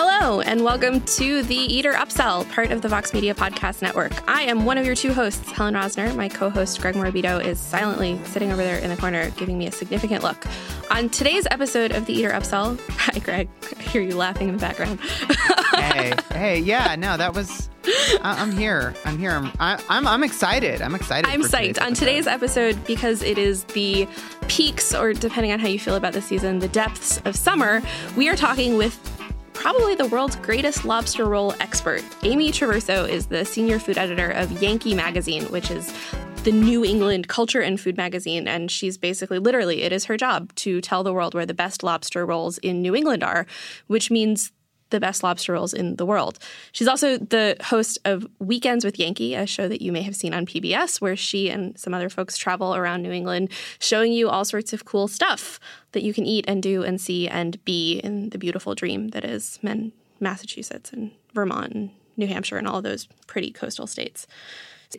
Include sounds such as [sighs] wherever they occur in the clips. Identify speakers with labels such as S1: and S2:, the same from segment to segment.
S1: Hello, and welcome to the Eater Upsell, part of the Vox Media Podcast Network. I am one of your two hosts, Helen Rosner. My co host, Greg Morabito, is silently sitting over there in the corner, giving me a significant look. On today's episode of the Eater Upsell, [laughs] hi, Greg. I hear you laughing in the background.
S2: hey, [laughs] hey, yeah, no, that was. I, am here. I'm here. I'm, I, I'm, I'm excited. I'm excited.
S1: I'm psyched on today's episode because it is the peaks, or depending on how you feel about the season, the depths of summer. We are talking with probably the world's greatest lobster roll expert. Amy Traverso is the senior food editor of Yankee Magazine, which is the New England culture and food magazine. And she's basically, literally, it is her job to tell the world where the best lobster rolls in New England are, which means the best lobster rolls in the world. She's also the host of Weekends with Yankee, a show that you may have seen on PBS, where she and some other folks travel around New England showing you all sorts of cool stuff that you can eat and do and see and be in the beautiful dream that is Massachusetts and Vermont and New Hampshire and all those pretty coastal states.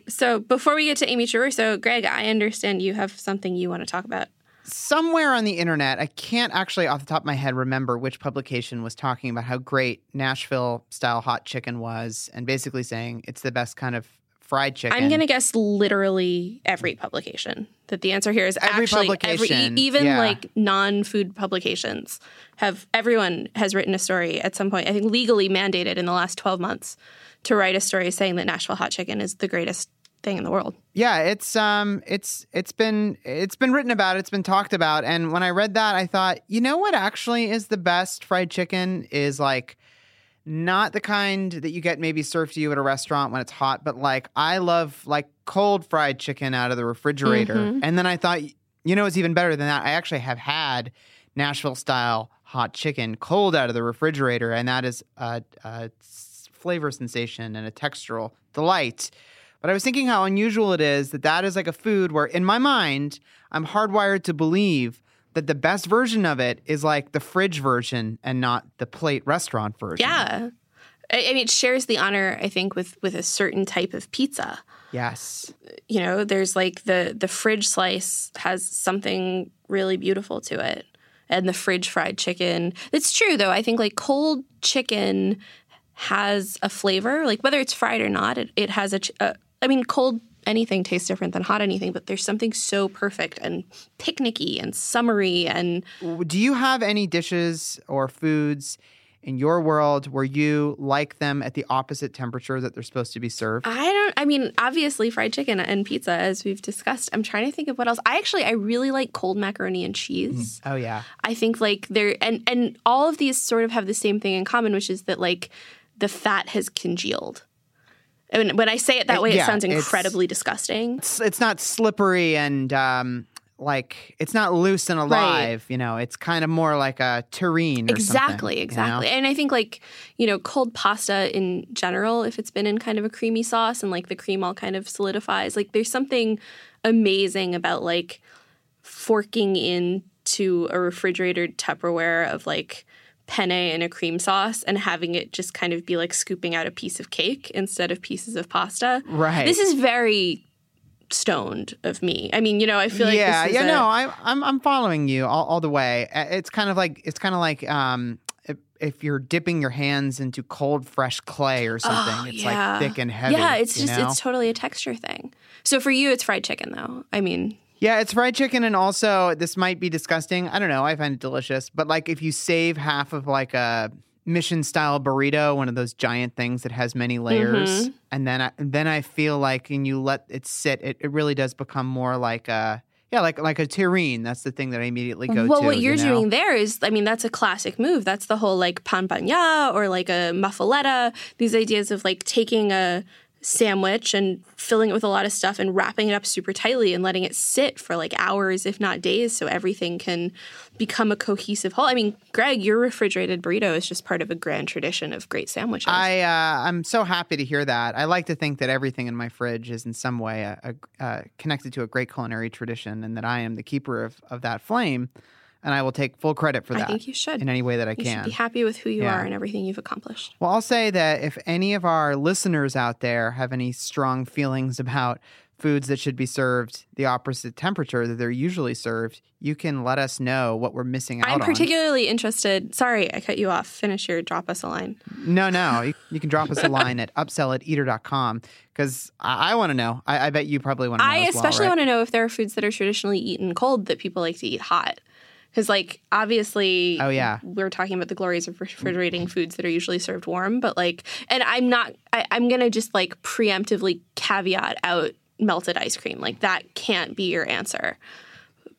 S1: So before we get to Amy Traverso, Greg, I understand you have something you want to talk about
S2: somewhere on the internet, I can't actually off the top of my head remember which publication was talking about how great Nashville style hot chicken was and basically saying it's the best kind of fried chicken.
S1: I'm going to guess literally every publication that the answer here is
S2: every
S1: actually
S2: publication,
S1: every, even
S2: yeah.
S1: like non-food publications have everyone has written a story at some point. I think legally mandated in the last 12 months to write a story saying that Nashville hot chicken is the greatest thing in the world.
S2: Yeah, it's um it's it's been it's been written about, it's been talked about and when I read that I thought, you know what actually is the best fried chicken is like not the kind that you get maybe served to you at a restaurant when it's hot, but like I love like cold fried chicken out of the refrigerator. Mm-hmm. And then I thought, you know, it's even better than that. I actually have had Nashville style hot chicken cold out of the refrigerator, and that is a, a flavor sensation and a textural delight. But I was thinking how unusual it is that that is like a food where, in my mind, I'm hardwired to believe that the best version of it is like the fridge version and not the plate restaurant version.
S1: Yeah. I mean, it shares the honor, I think, with with a certain type of pizza.
S2: Yes.
S1: You know, there's like the the fridge slice has something really beautiful to it, and the fridge fried chicken. It's true though. I think like cold chicken has a flavor, like whether it's fried or not. It, it has a, a uh, I mean, cold anything tastes different than hot anything, but there's something so perfect and picnicky and summery and
S2: Do you have any dishes or foods in your world where you like them at the opposite temperature that they're supposed to be served?
S1: I don't I mean, obviously fried chicken and pizza as we've discussed. I'm trying to think of what else. I actually I really like cold macaroni and cheese.
S2: Mm. Oh yeah.
S1: I think like they're and and all of these sort of have the same thing in common, which is that like the fat has congealed. Mean, when I say it that way, it, yeah, it sounds incredibly
S2: it's,
S1: disgusting.
S2: It's, it's, not slippery and um, like it's not loose and alive. Right. You know, it's kind of more like a terrine.
S1: exactly, exactly.
S2: You know?
S1: And I think like you know, cold pasta in general, if it's been in kind of a creamy sauce and like the cream all kind of solidifies, like there's something amazing about like forking into a refrigerated Tupperware of like penne in a cream sauce and having it just kind of be like scooping out a piece of cake instead of pieces of pasta.
S2: Right.
S1: This is very stoned of me. I mean, you know, I feel like
S2: yeah, yeah.
S1: A,
S2: no, I, I'm I'm following you all, all the way. It's kind of like it's kind of like um, if, if, you're dipping your hands into cold fresh clay or something.
S1: Oh,
S2: it's
S1: yeah.
S2: like thick and heavy.
S1: Yeah, it's just
S2: know?
S1: it's totally a texture thing. So for you, it's fried chicken though. I mean.
S2: Yeah, it's fried chicken, and also this might be disgusting. I don't know. I find it delicious, but like if you save half of like a mission style burrito, one of those giant things that has many layers, mm-hmm. and then I, then I feel like, and you let it sit, it, it really does become more like a yeah, like like a terrine. That's the thing that I immediately go
S1: well,
S2: to.
S1: Well, what you're
S2: you know?
S1: doing there is, I mean, that's a classic move. That's the whole like pan bagna or like a muffaletta. These ideas of like taking a sandwich and filling it with a lot of stuff and wrapping it up super tightly and letting it sit for like hours, if not days, so everything can become a cohesive whole. I mean, Greg, your refrigerated burrito is just part of a grand tradition of great sandwiches.
S2: I uh, I'm so happy to hear that. I like to think that everything in my fridge is in some way a, a, uh, connected to a great culinary tradition, and that I am the keeper of of that flame and I will take full credit for that. I
S1: think you should
S2: in any way that I
S1: you
S2: can.
S1: Should be happy with who you yeah. are and everything you've accomplished.
S2: Well, I'll say that if any of our listeners out there have any strong feelings about foods that should be served the opposite temperature that they're usually served, you can let us know what we're missing out
S1: I'm
S2: on.
S1: particularly interested. Sorry, I cut you off. Finish your drop us a line.
S2: No, no. You, you can drop us a line at upsell at eater.com because I, I want to know. I, I bet you probably want to know.
S1: I
S2: as well,
S1: especially
S2: right?
S1: want to know if there are foods that are traditionally eaten cold that people like to eat hot. Because, like, obviously,
S2: Oh, yeah.
S1: we're talking about the glories of refrigerating foods that are usually served warm. But, like, and I'm not, I, I'm going to just like preemptively caveat out melted ice cream. Like, that can't be your answer.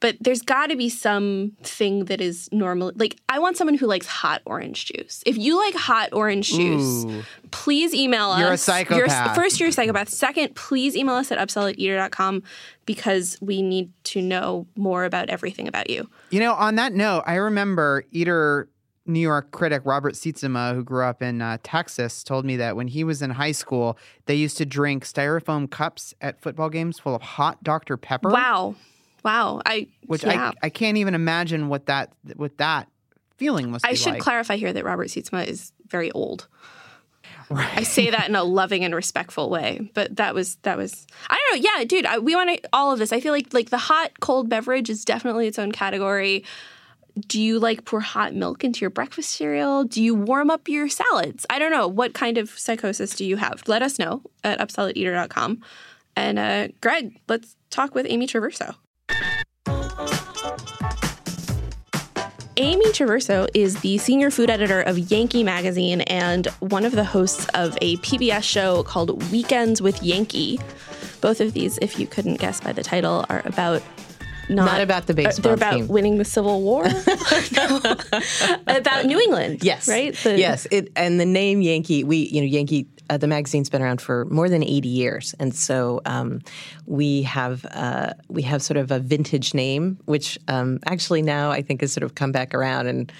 S1: But there's got to be something that is normal. Like, I want someone who likes hot orange juice. If you like hot orange juice,
S2: Ooh.
S1: please email
S2: You're a
S1: us.
S2: psychopath.
S1: first, you're a psychopath. Second, please email us at upsell at eater.com because we need to know more about everything about you.
S2: You know, on that note, I remember Eater New York critic Robert Sietsema, who grew up in uh, Texas, told me that when he was in high school, they used to drink styrofoam cups at football games full of hot Dr. Pepper.
S1: Wow. Wow. I
S2: Which
S1: yeah.
S2: I, I can't even imagine what that what that feeling must
S1: I, should
S2: like.
S1: clarify here that Robert Sietsema is very old. I say that in a loving and respectful way, but that was that was I don't know. Yeah, dude, I, we want all of this. I feel like like the hot cold beverage is definitely its own category. Do you like pour hot milk into your breakfast cereal? Do you warm up your salads? I don't know. What kind of psychosis do you have? Let us know at upselleteater.com. And uh, Greg, let's talk with Amy Traverso. Amy Traverso is the senior food editor of Yankee Magazine and one of the hosts of a PBS show called Weekends with Yankee. Both of these, if you couldn't guess by the title, are about not,
S3: Not about the baseball
S1: They're about
S3: team.
S1: winning the Civil War. [laughs] [laughs] About New England.
S3: Yes.
S1: Right? The-
S3: yes. It and the name Yankee. We you know Yankee. Uh, the magazine's been around for more than 80 years, and so um, we have uh, we have sort of a vintage name, which um, actually now I think has sort of come back around, and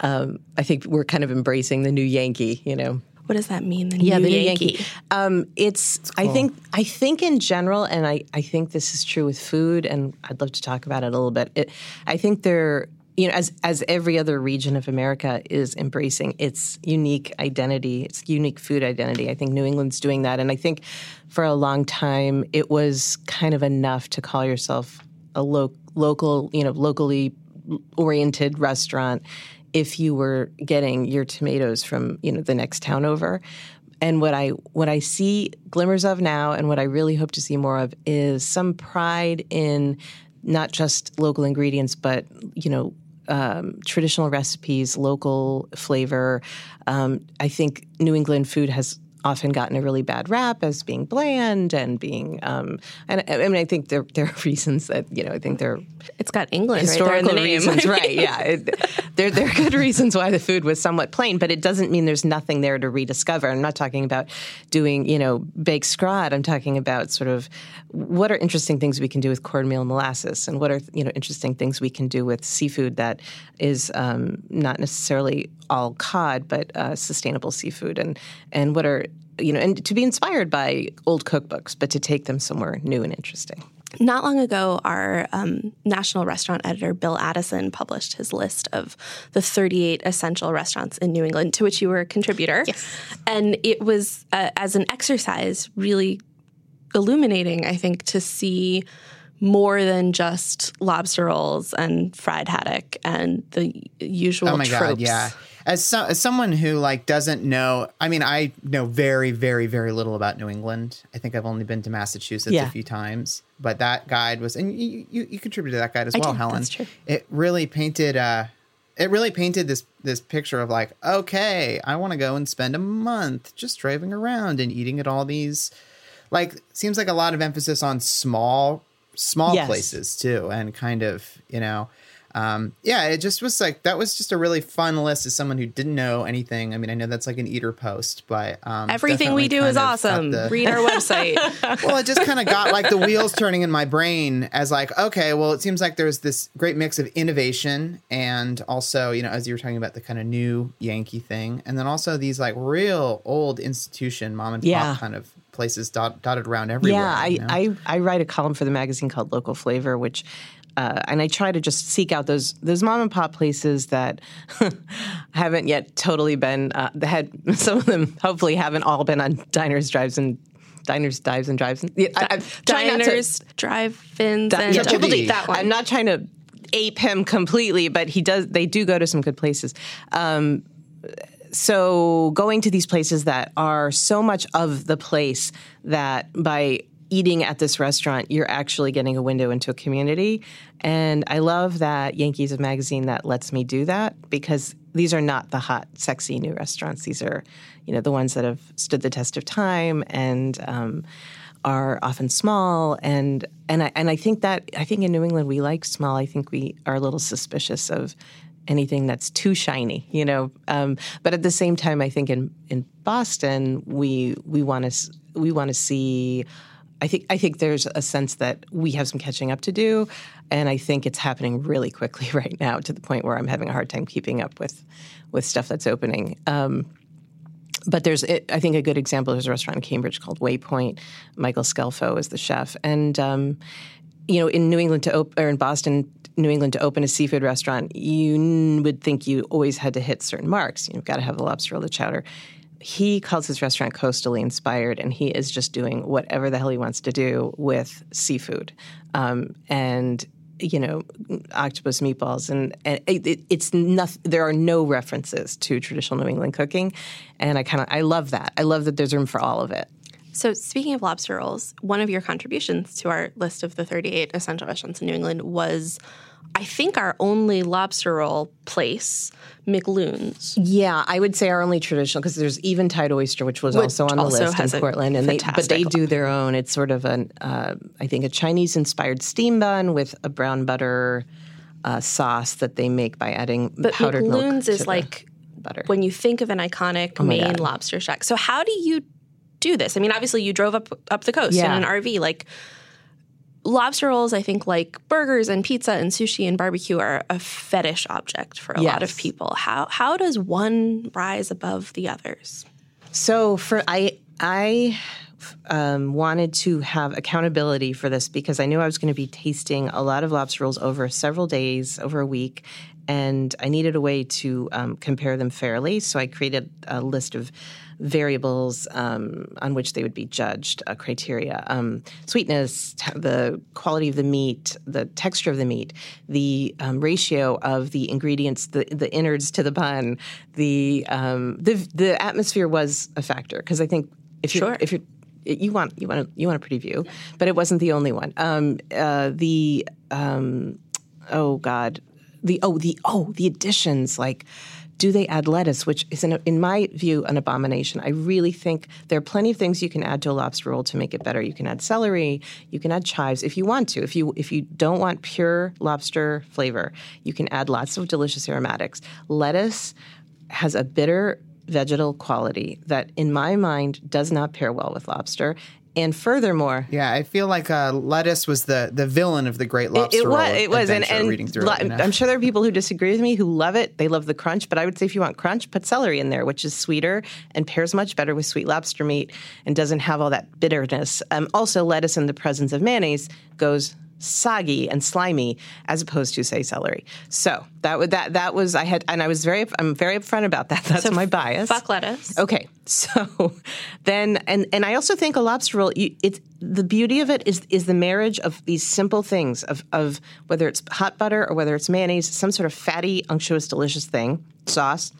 S3: um, I think we're kind of embracing the new Yankee. You know,
S1: What does that mean? The
S3: yeah,
S1: new
S3: the new
S1: Yankee.
S3: Yankee. Um, it's I think I think in general, and I, I think this is true with food, and I'd love to talk about it a little bit. It, I think there, you know, as as every other region of America is embracing its unique identity, its unique food identity. I think New England's doing that, and I think for a long time it was kind of enough to call yourself a lo- local, you know, locally oriented restaurant if you were getting your tomatoes from you know the next town over and what i what i see glimmers of now and what i really hope to see more of is some pride in not just local ingredients but you know um, traditional recipes local flavor. Um, i think new england food has often gotten a really bad rap as being bland and being um, and I mean I think there there are [laughs] reasons that you know I think there
S1: It's got England
S3: historical
S1: right there in the
S3: reasons, right? [laughs] Yeah, it, there there are good reasons why the food was somewhat plain, but it doesn't mean there's nothing there to rediscover. I'm not talking about doing you know baked scrod. I'm talking about sort of what are interesting things we can do with cornmeal and molasses, and what are you know interesting things we can do with seafood that is um, not necessarily all cod, but uh, sustainable seafood, and and what are you know, and to be inspired by old cookbooks, but to take them somewhere new and interesting.
S1: Not long ago, our um, national restaurant editor, Bill Addison, published his list of the 38 essential restaurants in New England, to which you were a contributor.
S3: Yes.
S1: And it was, uh, as an exercise, really illuminating, I think, to see more than just lobster rolls and fried haddock and the usual
S2: Oh my
S1: tropes.
S2: god, yeah. As, so, as someone who like doesn't know, I mean, I know very, very, very little about New England. I think I've only been to Massachusetts
S3: Yeah.
S2: a few times, but that guide was, and you you, you contributed to that guide as
S1: I
S2: well,
S1: did,
S2: Helen.
S1: that's true.
S2: It really painted, uh, it really painted this this picture of like, okay, I want to go and spend a month just driving around and eating at all these, like, seems like a lot of emphasis on small small
S3: Yes.
S2: places too, and kind of you know um, yeah, it just was like that was just a really fun list as someone who didn't know anything. I mean, I know that's like an eater post, but um,
S1: Everything we do is awesome.
S2: the-
S1: Read our website. [laughs] [laughs]
S2: well, it just kind of got like the wheels turning in my brain as like, okay, well, it seems like there's this great mix of innovation and also, you know, as you were talking about the kind of new Yankee thing, and then also these like real old institution mom and pop
S3: Yeah.
S2: kind of places dot, dotted around everywhere.
S3: Yeah, I,
S2: you know?
S3: I I write a column for the magazine called Local Flavor, which. Uh, and I try to just seek out those those mom and pop places that [laughs] haven't yet totally been. Uh, had [laughs] some of them hopefully haven't all been on diners, drives, and diners, dives, and drives. Yeah, I, to-
S1: Diners, drive-ins,
S3: Di-
S1: and
S3: yeah,
S2: Triple D.
S1: that one.
S3: I'm not trying to ape him completely, but he does. They do go to some good places. Um, so going to these places that are so much of the place that by eating at this restaurant, you're actually getting a window into a community. And I love that Yankees a magazine that lets me do that because these are not the hot, sexy new restaurants. These are, you know, the ones that have stood the test of time and um, are often small. And and I and I think that I think in New England we like small. I think we are a little suspicious of anything that's too shiny, you know. Um, but at the same time, I think in in Boston we we want to we want to see. I think I think there's a sense that we have some catching up to do, and I think it's happening really quickly [laughs] right now to the point where I'm having a hard time keeping up with with stuff that's opening. Um, but there's, I think, a good example. There's a restaurant in Cambridge called Waypoint. Michael Scelfo is the chef, and um, you know, in New England to op- or in Boston, New England to open a seafood restaurant, you would think you always had to hit certain marks. You've got to have the lobster the chowder. He calls his restaurant coastally inspired, and he is just doing whatever the hell he wants to do with seafood, um, and you know, octopus meatballs, and, and it, it, it's nothing. There are no references to traditional New England cooking, and I kind of I love that. I love that there's room for all of it.
S1: So, speaking of lobster rolls, one of your contributions to our list of the 38 essential restaurants in New England was, I think, our only lobster roll place, McLoon's.
S3: Yeah, I would say our only traditional because there's Eventide Oyster, which was
S1: Which
S3: also on the
S1: also
S3: list
S1: has
S3: in Portland, and they but they do their own. It's sort of an uh, I think a Chinese inspired steam bun with a brown butter uh, sauce that they make by adding
S1: But
S3: powdered milk.
S1: McLoon's
S3: to
S1: is like
S3: butter.
S1: when you think of an iconic
S3: Oh
S1: Maine
S3: God.
S1: lobster shack. So, how do you do this? I mean, obviously, you drove up up the coast
S3: Yeah.
S1: in an RV. Like lobster rolls, I think, like burgers and pizza and sushi and barbecue are a fetish object for a lot of people. How how does one rise above the others?
S3: So for I I um, wanted to have accountability for this because I knew I was going to be tasting a lot of lobster rolls over several days, over a week, and I needed a way to um, compare them fairly. So I created a list of variables um, on which they would be judged, uh, criteria: um, sweetness, t- the quality of the meat, the texture of the meat, the um, ratio of the ingredients, the the innards to the bun, the um, the the atmosphere was a factor because I think if you're
S1: Sure.
S3: if you're you want you want a, you want a pretty view, but it wasn't the only one. Um, uh, the um, oh god, the oh the oh the additions like. Do they add lettuce, which is, in, in my view, an abomination? I really think there are plenty of things you can add to a lobster roll to make it better. You can add celery, you can add chives if you want to. If you if you don't want pure lobster flavor, you can add lots of delicious aromatics. Lettuce has a bitter vegetal quality that, in my mind, does not pair well with lobster. And furthermore,
S2: Yeah, I feel like uh, lettuce was the the villain of the Great
S3: it,
S2: Lobster
S3: it
S2: Roll
S3: was. It was, and, and lo-
S2: it, you know?
S3: I'm sure there are people who disagree with me who love it. They love the crunch, but I would say if you want crunch, put celery in there, which is sweeter and pairs much better with sweet lobster meat and doesn't have all that bitterness. Um, also, lettuce in the presence of mayonnaise goes soggy and slimy as opposed to say celery. So that would that that was I had and I was very I'm very upfront about that. [laughs] That's my bias.
S1: Fuck lettuce.
S3: Okay, so [laughs] then, and and I also think a lobster roll. You, it's the beauty of it is is the marriage of these simple things of of whether it's hot butter or whether it's mayonnaise, some sort of fatty, unctuous, delicious thing, sauce,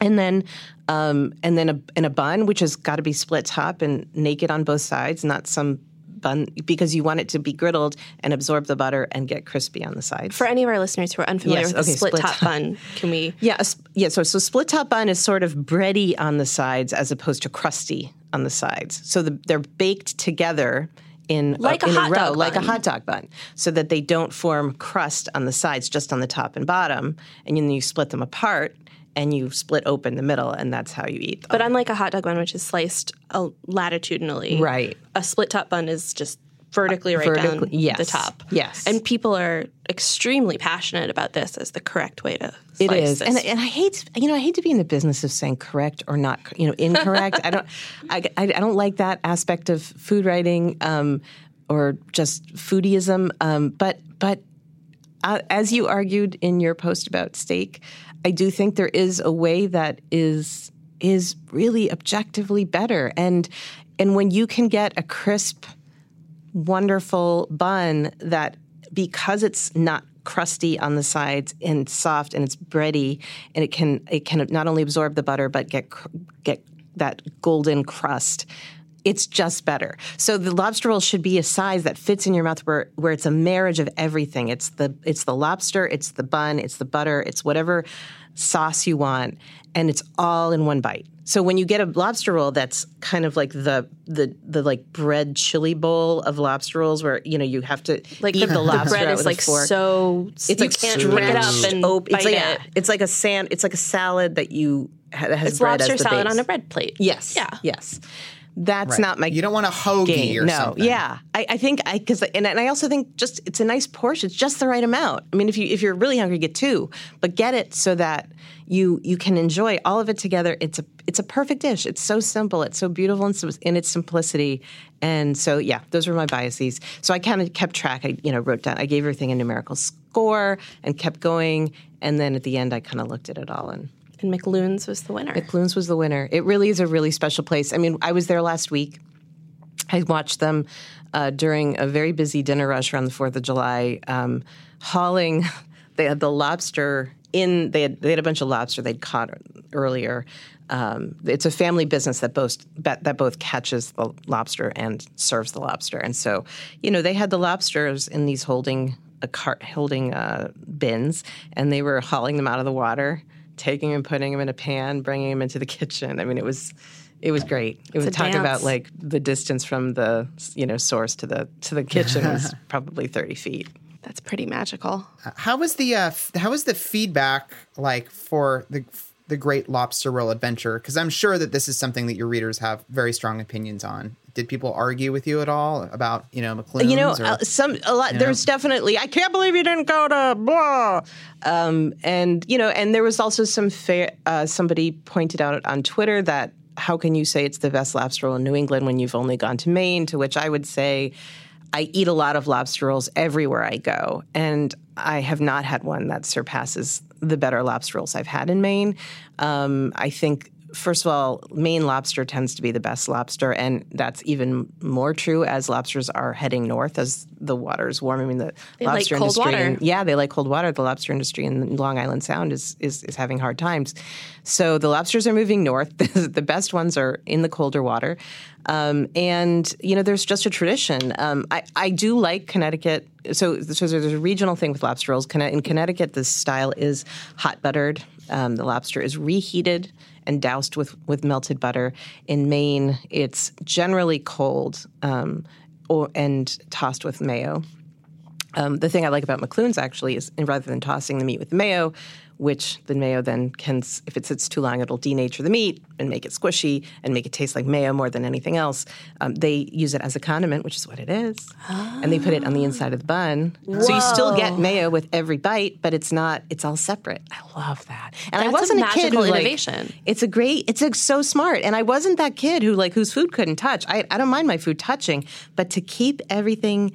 S3: and then um, and then a in a bun, which has got to be split top and naked on both sides, not some bun because you want it to be griddled and absorb the butter and get crispy on the sides.
S1: For any of our listeners who are unfamiliar
S3: Yes,
S1: with
S3: okay,
S1: split,
S3: split
S1: top
S3: top.
S1: bun, can we?
S3: Yeah, a sp- yeah. So, so split top bun is sort of bready on the sides as opposed to crusty on the sides. So the, they're baked together in
S1: Like a
S3: in
S1: hot
S3: row,
S1: dog
S3: like
S1: bun.
S3: a hot dog bun, so that they don't form crust on the sides, just on the top and bottom. And then you split them apart and you split open the middle, and that's how you eat them.
S1: But unlike a hot dog bun, which is sliced uh, latitudinally,
S3: Right.
S1: A split top bun is just vertically right
S3: vertically-
S1: down
S3: yes,
S1: the top.
S3: yes.
S1: and people are extremely passionate about this as the correct way to.
S3: It
S1: slice
S3: is,
S1: this.
S3: and and I hate you know I hate to be in the business of saying correct or not you know incorrect. I don't [laughs] I, I, I don't like that aspect of food writing um, or just foodieism. Um, but but uh, as you argued in your post about steak, I do think there is a way that is is really objectively better. And and when you can get a crisp, wonderful bun that because it's not crusty on the sides and soft and it's bready and it can it can not only absorb the butter but get get that golden crust it's just better. So the lobster roll should be a size that fits in your mouth where, where it's a marriage of everything. It's the it's the lobster, it's the bun, it's the butter, it's whatever sauce you want, and it's all in one bite. So when you get a lobster roll that's kind of like the the the like bread chili bowl of lobster rolls where you know you have to
S1: like
S3: eat
S1: the,
S3: the lobster
S1: bread is like so
S3: it's
S1: you
S3: like
S1: can't pick it up and
S3: open. It's like
S1: it.
S3: it's like a sand. It's like a salad that you has
S1: It's
S3: bread
S1: lobster
S3: as the
S1: salad on a bread plate.
S3: Yes.
S1: Yeah.
S3: Yes. That's
S2: Right.
S3: not my
S2: You don't want a hoagie
S3: game.
S2: or
S3: no.
S2: something.
S3: Yeah. I, I think I because and, and I also think just it's a nice portion. It's just the right amount. I mean, if you if you're really hungry, get two, but get it so that you you can enjoy all of it together. It's a it's a perfect dish. It's so simple. It's so beautiful in, sim- in its simplicity. And so yeah, those were my biases. So I kind of kept track. I you know wrote down. I gave everything a numerical score and kept going. And then at the end, I kind of looked at it all and
S1: And McLoon's was the winner.
S3: McLoon's was the winner. It really is a really special place. I mean, I was there last week. I watched them uh, during a very busy dinner rush around the Fourth of July, um, hauling. [laughs] They had the lobster in. They had they had a bunch of lobster they'd caught earlier. Um, it's a family business that both that both catches the lobster and serves the lobster, and so you know they had the lobsters in these holding a cart holding uh, bins, and they were hauling them out of the water, taking them, putting them in a pan, bringing them into the [laughs] kitchen. I mean, it was it was great. It was
S1: a
S3: talk
S1: dance.
S3: about like the distance from the you know source to the to the kitchen was [laughs] probably thirty feet.
S1: That's pretty magical.
S2: How was the uh, f- how was the feedback like for the the Great Lobster Roll Adventure? Because I'm sure that this is something that your readers have very strong opinions on. Did people argue with you at all about you know McLoon's?
S3: You know,
S2: or,
S3: uh, some a lot. There's definitely. I can't believe you didn't go to blah. Um, and you know, and there was also some fair. Uh, somebody pointed out on Twitter that how can you say it's the best lobster roll in New England when you've only gone to Maine? To which I would say, I eat a lot of lobster rolls everywhere I go, and I have not had one that surpasses the better lobster rolls I've had in Maine. Um, I think. First of all, Maine lobster tends to be the best lobster, and that's even more true as lobsters are heading north as the water is warm. I mean, the
S1: like
S3: lobster
S1: cold
S3: industry,
S1: water.
S3: in- yeah, they like cold water. The lobster industry in Long Island Sound is is, is having hard times. So the lobsters are moving north. [laughs] the best ones are in the colder water, um, and you know, there's just a tradition. Um, I I do like Connecticut. So so there's a regional thing with lobster rolls. In Connecticut, the style is hot buttered. Um, the lobster is reheated and doused with, with melted butter. In Maine, it's generally cold um, or, and tossed with mayo. Um, the thing I like about McLoon's actually is, rather than tossing the meat with mayo, which the mayo then can, if it sits too long, it'll denature the meat and make it squishy and make it taste like mayo more than anything else. Um, they use it as a condiment, which is what it is, and they put it on the inside of the bun. So you still get mayo with every bite, but it's not. It's all separate. I love that. And I
S1: That's a
S3: wasn't a, kid who
S1: magical
S3: like, it's a great. It's a, so smart, and I wasn't that kid who like whose food couldn't touch. I, I don't mind my food touching, but to keep everything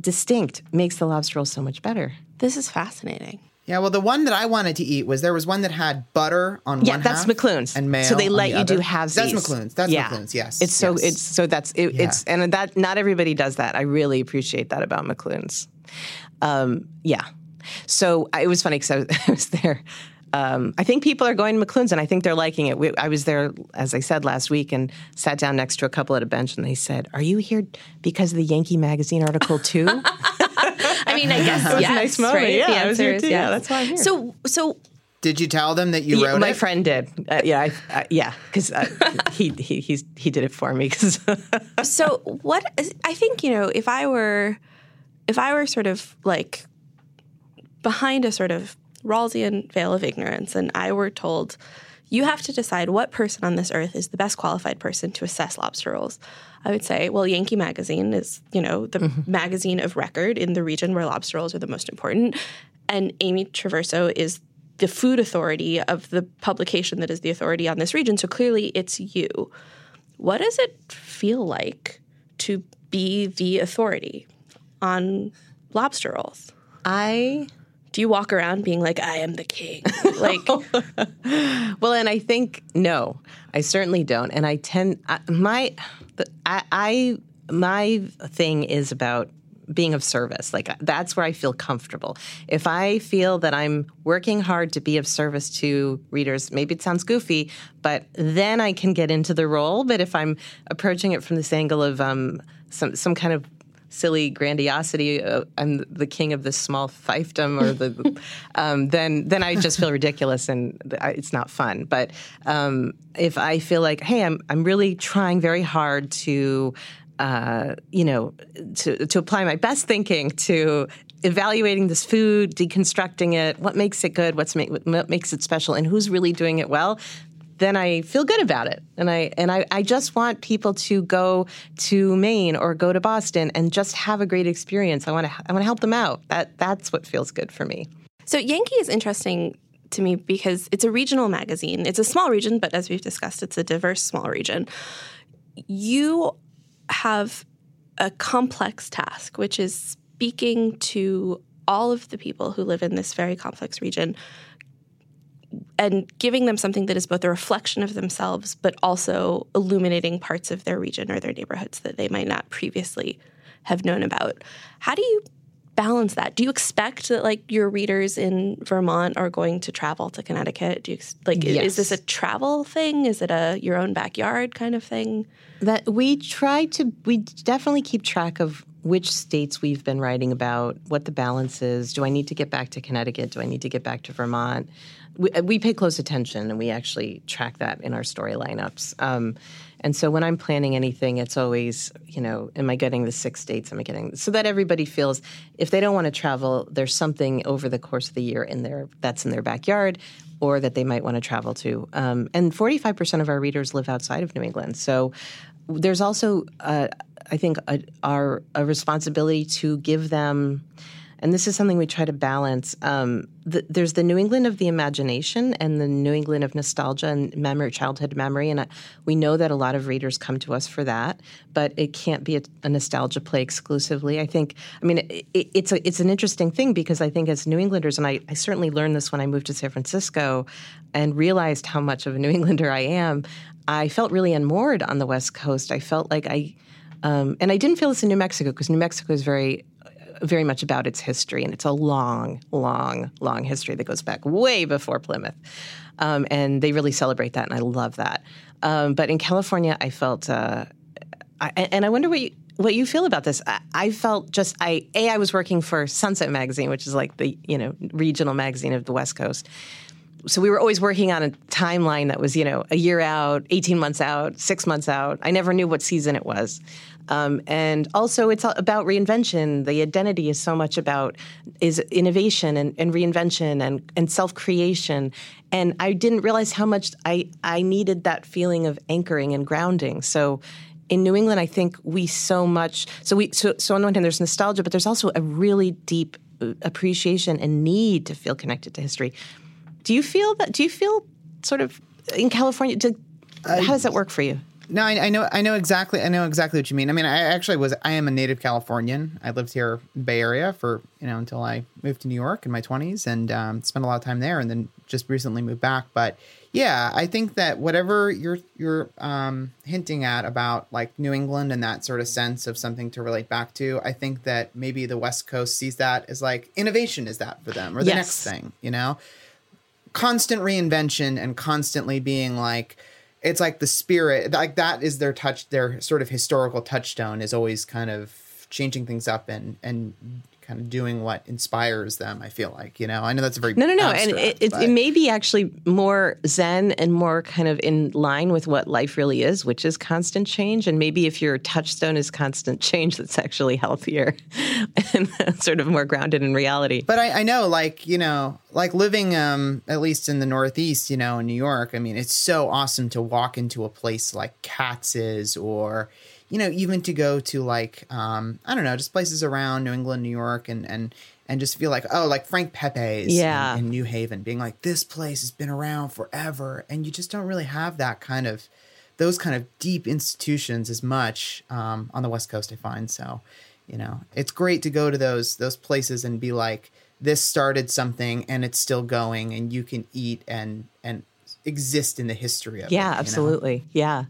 S3: distinct makes the lobster roll so much better.
S1: This is fascinating.
S2: Yeah, well, the one that I wanted to eat was there was one that had butter on one.
S3: Yeah,
S2: one
S3: that's
S2: half
S3: McLoon's.
S2: and mayo.
S3: So they let
S2: the
S3: you do
S2: other.
S3: halvesies.
S2: That's McLoon's. That's
S3: yeah.
S2: McLoon's. Yes,
S3: It's so
S2: yes.
S3: it's so that's it, it's and that not everybody does that. I really appreciate that about McLoon's. Um, yeah. So I, it was funny because I, was- [laughs] I was there. Um, I think people are going to McLoon's and I think they're liking it. We, I was there, as I said last week, and sat down next to a couple at a bench, and they said, "Are you here because of the Yankee Magazine article too?" [laughs]
S1: I mean, I guess [laughs]
S3: was a
S1: yes,
S3: nice moment.
S1: right?
S3: Yeah,
S1: the
S3: I was
S1: answer
S3: here
S1: is
S3: too.
S1: yes.
S3: Yeah, that's why I'm here.
S1: So, so
S2: Did you tell them that you
S3: Yeah,
S2: wrote
S3: my
S2: it?
S3: friend did. Uh, yeah, I, uh, yeah, because uh, [laughs] he he he's, he did it for me. [laughs]
S1: so what i think you know if i were if i were sort of like behind a sort of rawlsian veil of ignorance and i were told you have to decide what person on this earth is the best qualified person to assess lobster rolls. I would say well yankee magazine is you know the mm-hmm. magazine of record in the region where lobster rolls are the most important. And amy traverso is the food authority of the publication that is the authority on this region. So clearly it's you. What does it feel like to be the authority on lobster rolls?
S3: I
S1: Do you walk around being like, I am the king? [laughs] Like,
S3: well, and I think no, I certainly don't. And I tend I, my I, I my thing is about being of service. Like that's where I feel comfortable. If I feel that I'm working hard to be of service to readers, maybe it sounds goofy, but then I can get into the role. But if I'm approaching it from this angle of um, some some kind of silly grandiosity, uh, I'm the king of this small fiefdom, or the, [laughs] um, then then I just feel ridiculous and it's not fun. But um, if I feel like, hey, I'm I'm really trying very hard to uh, you know, to, to apply my best thinking to evaluating this food, deconstructing it, what makes it good, what's make, what makes it special, and who's really doing it well, then I feel good about it. And I and I, I just want people to go to Maine or go to Boston and just have a great experience. I want to I want to help them out. That that's what feels good for me.
S1: So Yankee is interesting to me because it's a regional magazine. It's a small region, but as we've discussed, it's a diverse small region. You have a complex task, which is speaking to all of the people who live in this very complex region and giving them something that is both a reflection of themselves, but also illuminating parts of their region or their neighborhoods that they might not previously have known about. How do you balance that? Do you expect that like your readers in Vermont are going to travel to Connecticut? Do you like yes. is this a travel thing? Is it a your own backyard kind of thing?
S3: That we try to we definitely keep track of which states we've been writing about, what the balance is. Do I need to get back to Connecticut? Do I need to get back to Vermont? We, we pay close attention and we actually track that in our story lineups. Um, and so when I'm planning anything, it's always, you know, am I getting the six states? Am I getting so that everybody feels if they don't want to travel, there's something over the course of the year in there that's in their backyard or that they might want to travel to. Um, and 45% of our readers live outside of New England. So there's also, uh, I think, a, our a responsibility to give them and this is something we try to balance. Um, the, there's the New England of the imagination and the New England of nostalgia and memory, childhood memory, and we know that a lot of readers come to us for that. But it can't be a, a nostalgia play exclusively. I think. I mean, it, it, it's a, it's an interesting thing because I think as New Englanders, and I, I certainly learned this when I moved to San Francisco, and realized how much of a New Englander I am. I felt really unmoored on the West Coast. I felt like I. Um, and I didn't feel this in New Mexico because New Mexico is very very much about its history, and it's a long, long, long history that goes back way before Plymouth. Um, and they really celebrate that, and I love that. Um, but in California, I felt, uh, I, and I wonder what you, what you feel about this. I, I, felt just I a I was working for Sunset Magazine, which is like the you know regional magazine of the West Coast. So we were always working on a timeline that was you know a year out, eighteen months out, six months out. I never knew what season it was. Um, and also, it's about reinvention. The identity is so much about is innovation and, and reinvention and, and self creation. And I didn't realize how much I, I needed that feeling of anchoring and grounding. So in New England, I think we so much. So we so, so on one hand, there's nostalgia, but there's also a really deep uh, appreciation and need to feel connected to history. Do you feel that? Do you feel sort of in California? Do, how does that work for you?
S2: No, I, I, know, I know exactly, I know exactly what you mean. I mean, I actually was, I am a native Californian. I lived here, Bay Area, for you know until I moved to New York in my twenties, and um, spent a lot of time there, and then just recently moved back. But yeah, I think that whatever you're you're um, hinting at about like New England and that sort of sense of something to relate back to, I think that maybe the West Coast sees that as like innovation is that for them or the yes. next thing, you know, constant reinvention and constantly being like it's like the spirit like that is their touch their sort of historical touchstone is always kind of changing things up and and kind of doing what inspires them. I feel like you know. I know that's a very
S3: no, no, no, abstract, and it, it, it, may be actually more zen and more kind of in line with what life really is, which is constant change. And maybe if your touchstone is constant change, that's actually healthier [laughs] and sort of more grounded in reality.
S2: But I, I know, like you know, like living um, at least in the Northeast, you know, in New York. I mean, it's so awesome to walk into a place like Katz's or you know, even to go to like um, I don't know, just places around New England, New York, and and and just feel like oh, like Frank Pepe's
S3: yeah.
S2: in, in New Haven, being like this place has been around forever, and you just don't really have that kind of those kind of deep institutions as much um, on the West Coast. I find so, you know, it's great to go to those those places and be like this started something and it's still going and you can eat and and exist in the history of
S3: yeah,
S2: it. know?
S3: absolutely. Yeah.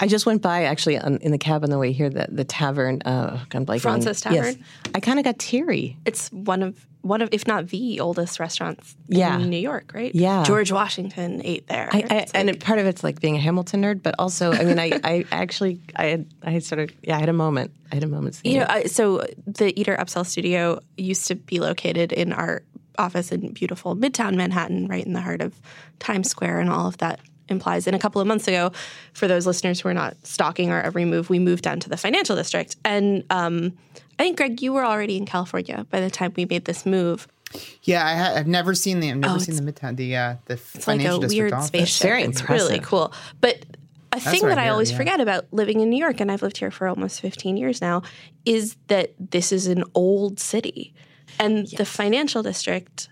S3: I just went by actually on, in the cab on the way here, the, the tavern. Uh, I'm blanking.
S1: Fraunces
S3: Yes.
S1: Tavern?
S3: I kind of got teary.
S1: It's one of one of, if not the oldest restaurants
S3: Yeah.
S1: in New York, right?
S3: Yeah.
S1: George Washington ate there.
S3: I, I,
S1: It's
S3: and it, part of it's like being a Hamilton nerd, but also, I mean, I, I actually, I had, I had sort of, yeah, I had a moment. I had a moment.
S1: You know, uh, so the Eater Upsell Studio used to be located in our office in beautiful Midtown Manhattan, right in the heart of Times Square, and all of that implies. And a couple of months ago, for those listeners who are not stalking our every move, we moved down to the financial district. And um, I think, Greg, you were already in California by the time we made this move.
S2: Yeah, I ha- I've never seen the I've never
S1: Oh,
S2: seen the midtown the uh, the
S1: It's like a
S2: district
S1: weird
S2: office.
S1: spaceship.
S3: Very
S1: it's really cool. But a thing that
S2: I
S1: I
S2: hear,
S1: always
S2: yeah.
S1: forget about living in New York, and I've lived here for almost 15 years now, is that this is an old city. And the financial district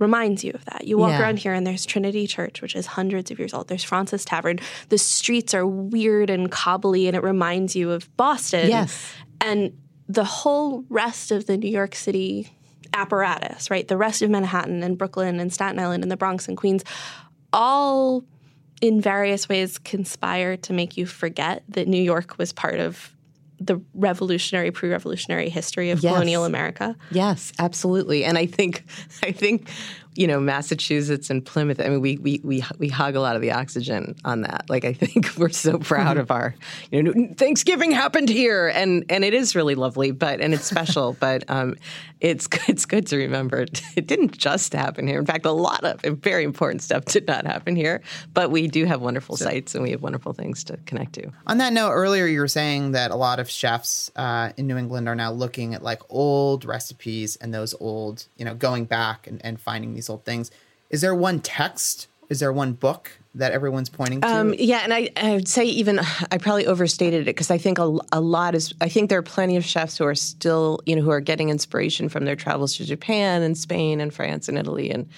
S1: reminds you of that. You walk
S3: Yeah.
S1: around here and there's Trinity Church, which is hundreds of years old. There's Fraunces Tavern. The streets are weird and cobbly and it reminds you of Boston.
S3: Yes.
S1: And the whole rest of the New York City apparatus, right? The rest of Manhattan and Brooklyn and Staten Island and the Bronx and Queens all in various ways conspire to make you forget that New York was part of the revolutionary, pre-revolutionary history of
S3: Yes.
S1: colonial America.
S3: Yes, absolutely. And I think, I think, you know, Massachusetts and Plymouth. I mean, we we we we hug a lot of the oxygen on that. Like, I [laughs] think we're so proud of our, you know, Thanksgiving happened here, and and it is really lovely, but and it's special, [laughs] but um, it's it's good to remember [laughs] it, didn't just happen here. In fact, a lot of very important stuff did not happen here, but we do have wonderful sites and we have wonderful things to connect to.
S2: On that note, earlier you were saying that a lot of chefs uh, in New England are now looking at like old recipes and those old, you know, going back and, and finding these things. Is there one text? Is there one book that everyone's pointing to?
S3: Um, yeah, and I, I would say even [sighs] I probably overstated it because I think a, a lot is. I think there are plenty of chefs who are still, you know, who are getting inspiration from their travels to Japan and Spain and France and Italy and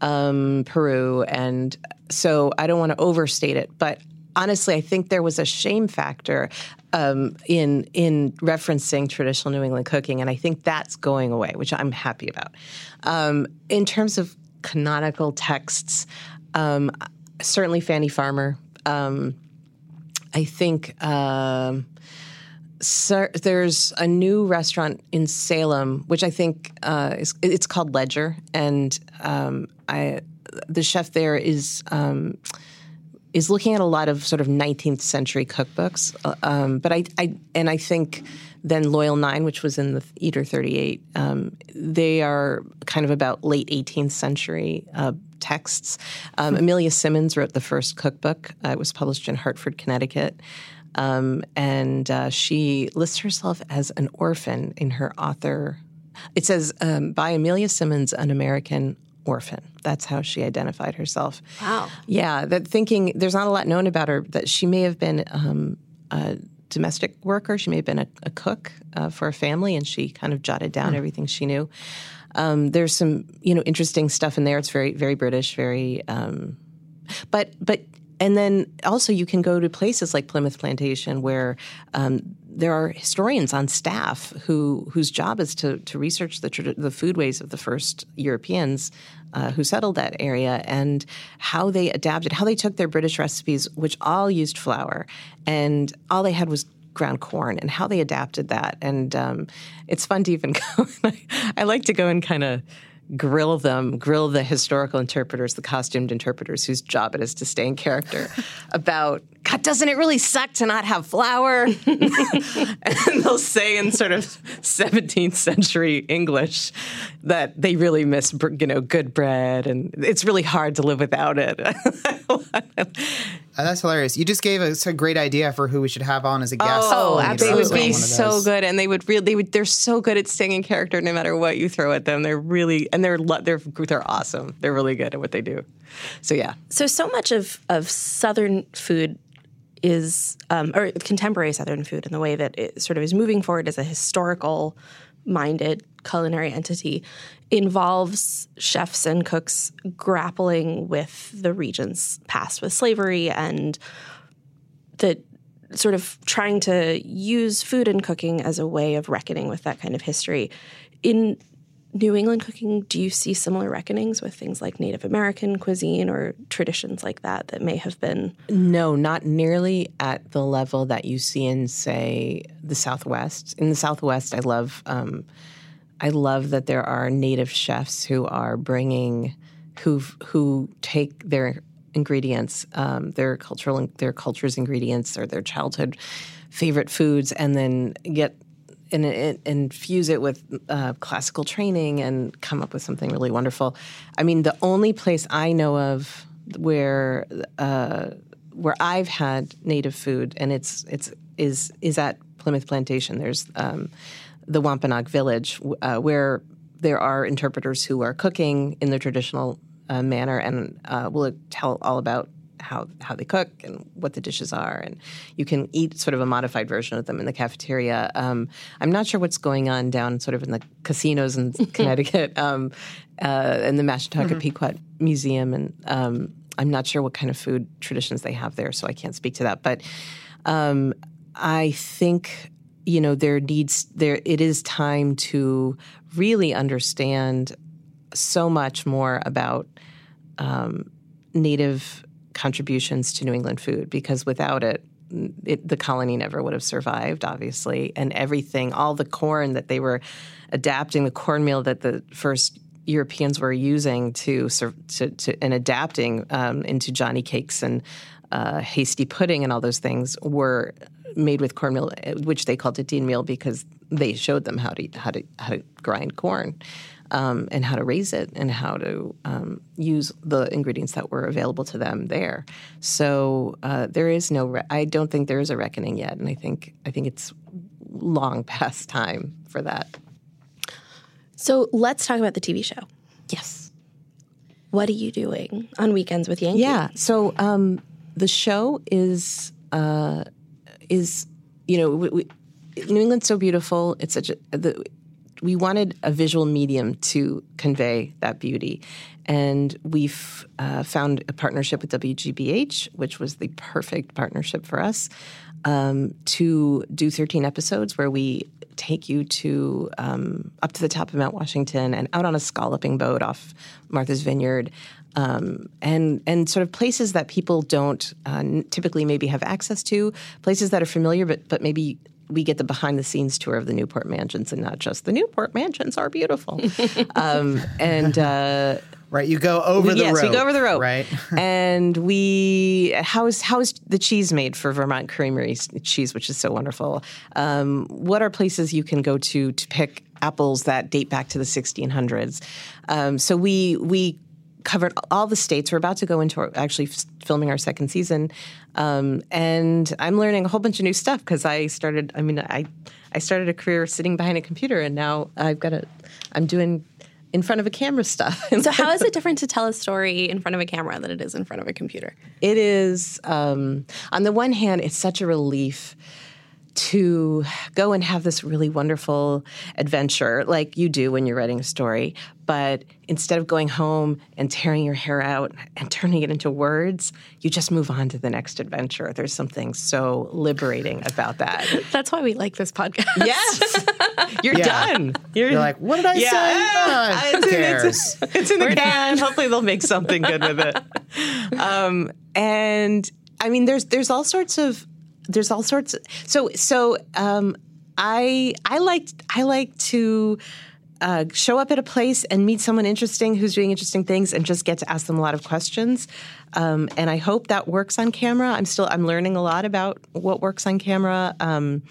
S3: um, Peru, and so I don't want to overstate it, but honestly, I think there was a shame factor um, in in referencing traditional New England cooking, and I think that's going away, which I'm happy about. Um, in terms of canonical texts, um, certainly Fanny Farmer. Um, I think. Um, there's a new restaurant in Salem, which I think uh, is it's called Ledger, and um, I the chef there is um, is looking at a lot of sort of 19th century cookbooks. Uh, um, but I, I and I think then Loyal Nine, which was in the Eater 38, um, they are kind of about late 18th century. Uh, texts. Um, Amelia Simmons wrote the first cookbook. Uh, it was published in Hartford, Connecticut. Um, and uh, she lists herself as an orphan in her author. It says um, by Amelia Simmons, an American orphan. That's how she identified herself.
S1: Wow.
S3: Yeah, that thinking there's not a lot known about her. That she may have been um, a domestic worker. She may have been a, a cook uh, for a family, and she kind of jotted down everything she knew. Um, there's some you know interesting stuff in there. It's very very British, very. Um, but but and then also you can go to places like Plymouth Plantation where um, there are historians on staff who whose job is to to research the the foodways of the first Europeans uh, who settled that area and how they adapted, how they took their British recipes, which all used flour, and all they had was ground corn and how they adapted that. And um, it's fun to even [laughs] go. I like to go and kind of grill them, grill the historical interpreters, the costumed interpreters whose job it is to stay in character [laughs] about, God, doesn't it really suck to not have flour? [laughs] and they'll say in sort of 17th century English that they really miss, you know, good bread and it's really hard to live without it. [laughs]
S2: Uh, that's hilarious. You just gave us a great idea for who we should have on as a guest.
S3: Oh,
S2: on Eater
S3: They would be so good, and they would really. They would. They're so good at staying in character, no matter what you throw at them. They're really, and they're lo- they're they're awesome. They're really good at what they do. So yeah,
S1: So so much of of Southern food is um, or contemporary Southern food and the way that it sort of is moving forward as a historical minded culinary entity involves chefs and cooks grappling with the region's past with slavery and the sort of trying to use food and cooking as a way of reckoning with that kind of history. In New England cooking, do you see similar reckonings with things like Native American cuisine or traditions like that that may have been?
S3: No, not nearly at the level that you see in, say, the Southwest. In the Southwest, I love, um, I love that there are Native chefs who are bringing, who who take their ingredients, um, their cultural, their culture's ingredients or their childhood favorite foods, and then get and, and infuse it with uh, classical training and come up with something really wonderful. I mean, the only place I know of where uh, where I've had native food, and it's it's is is at Plymouth Plantation. There's um, the Wampanoag Village, uh, where there are interpreters who are cooking in the traditional uh, manner and uh, will tell all about how how they cook and what the dishes are, and you can eat sort of a modified version of them in the cafeteria. Um, I'm not sure what's going on down sort of in the casinos in [laughs] Connecticut um, uh, and the Mashantucket mm-hmm. Pequot Museum, and um, I'm not sure what kind of food traditions they have there, so I can't speak to that. But um, I think you know there needs there it is time to really understand so much more about um, native contributions to New England food because without it, it, the colony never would have survived, obviously. And everything, all the corn that they were adapting, the cornmeal that the first Europeans were using to, to, to and adapting um, into Johnny cakes and uh, hasty pudding and all those things were made with cornmeal, which they called it dean meal because they showed them how to how to how to grind corn um, and how to raise it and how to um, use the ingredients that were available to them there. So uh, there is no. Re- I don't think there is a reckoning yet, and I think I think it's long [laughs] past time for that.
S1: So let's talk about the TV show.
S3: Yes.
S1: What are you doing on weekends with Yankee?
S3: Yeah. So um, the show is uh, is you know we, we, New England's so beautiful. It's such a the, we wanted a visual medium to convey that beauty. And we've uh, found a partnership with WGBH, which was the perfect partnership for us, um, to do 13 episodes where we take you to um, up to the top of Mount Washington and out on a scalloping boat off Martha's Vineyard. Um, and and sort of places that people don't uh, typically maybe have access to, places that are familiar but but maybe we get the behind the scenes tour of the Newport mansions and not just the Newport mansions are beautiful. [laughs] um, and uh,
S2: right, you go over the
S3: yes,
S2: rope.
S3: we go over the rope.
S2: Right, [laughs]
S3: and we how is how is the cheese made for Vermont Creamery cheese, which is so wonderful. Um, what are places you can go to to pick apples that date back to the 1600s? Um, so we we covered all the states. We're about to go into our, actually filming our second season, um, and I'm learning a whole bunch of new stuff because I started. I mean, I I started a career sitting behind a computer, and now I've got a. I'm doing in front of a camera stuff. [laughs]
S1: so how is it different to tell a story in front of a camera than it is in front of a computer?
S3: It is. Um, on the one hand, it's such a relief to go and have this really wonderful adventure like you do when you're writing a story. But instead of going home and tearing your hair out and [laughs] turning it into words, you just move on to the next adventure. There's something so liberating about that. [laughs]
S1: That's why we like this podcast.
S3: Yes. [laughs] You're
S2: Yeah.
S3: done.
S2: You're like, what did I
S3: Yeah.
S2: say? Ah, who
S3: It's in- It's, it's in the can. Hopefully, they'll make something good with it. Um, and I mean, there's there's all sorts of there's all sorts. Of, so so um, I I like I like to. Uh, show up at a place and meet someone interesting who's doing interesting things and just get to ask them a lot of questions um, and i hope that works on camera i'm still i'm learning a lot about what works on camera um,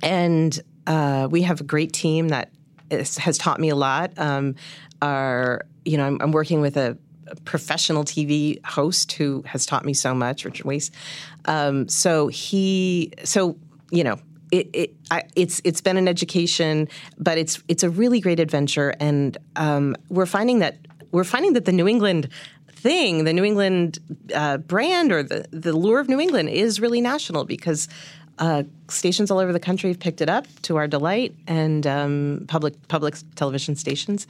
S3: and uh, we have a great team that is, has taught me a lot. Um, our, you know, I'm, I'm working with a, a professional TV host who has taught me so much, Richard Wiese. Um, so he, so you know, it, it I, it's it's been an education, but it's it's a really great adventure, and um, we're finding that we're finding that the New England thing, the New England uh, brand or the the lure of New England is really national because uh, stations all over the country have picked it up to our delight, and um, public public television stations.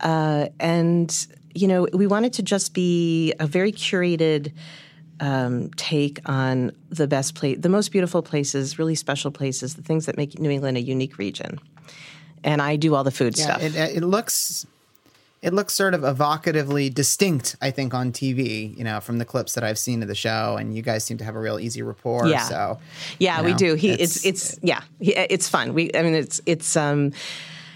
S3: Uh, and you know, we wanted to just be a very curated um, take on the best place, the most beautiful places, really special places, the things that make New England a unique region. and I do all the food
S2: Yeah,
S3: stuff.
S2: it, it looks it looks sort of evocatively distinct, I think, on TV. You know, from the clips that I've seen of the show, and you guys seem to have a real easy rapport.
S3: Yeah.
S2: So,
S3: Yeah,
S2: you
S3: we do. He it's it's, yeah, he, it's fun. We I mean it's it's um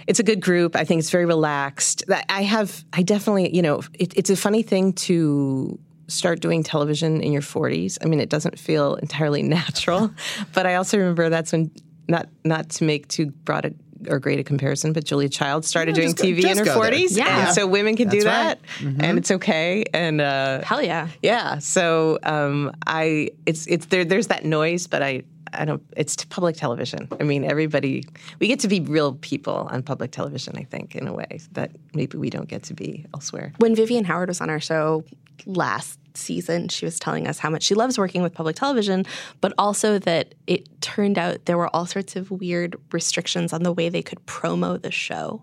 S3: it's a good group. I think it's very relaxed. I have I definitely, you know, it, it's a funny thing to start doing television in your 40s. I mean, it doesn't feel entirely [laughs] natural, but I also remember that's when not not to make too broad a or great a comparison, but Julia Child started
S2: Yeah,
S3: doing
S2: just go-
S3: TV in her 40s.
S1: Yeah.
S3: And so women can do that
S2: right.
S3: and it's okay. And uh,
S1: Hell yeah.
S3: yeah. So um, I it's it's there. There's that noise, but I I don't. It's public television. I mean, everybody we get to be real people on public television. I think in a way that maybe we don't get to be elsewhere.
S1: When Vivian Howard was on our show last season, she was telling us how much she loves working with public television, but also that it turned out there were all sorts of weird restrictions on the way they could promo the show.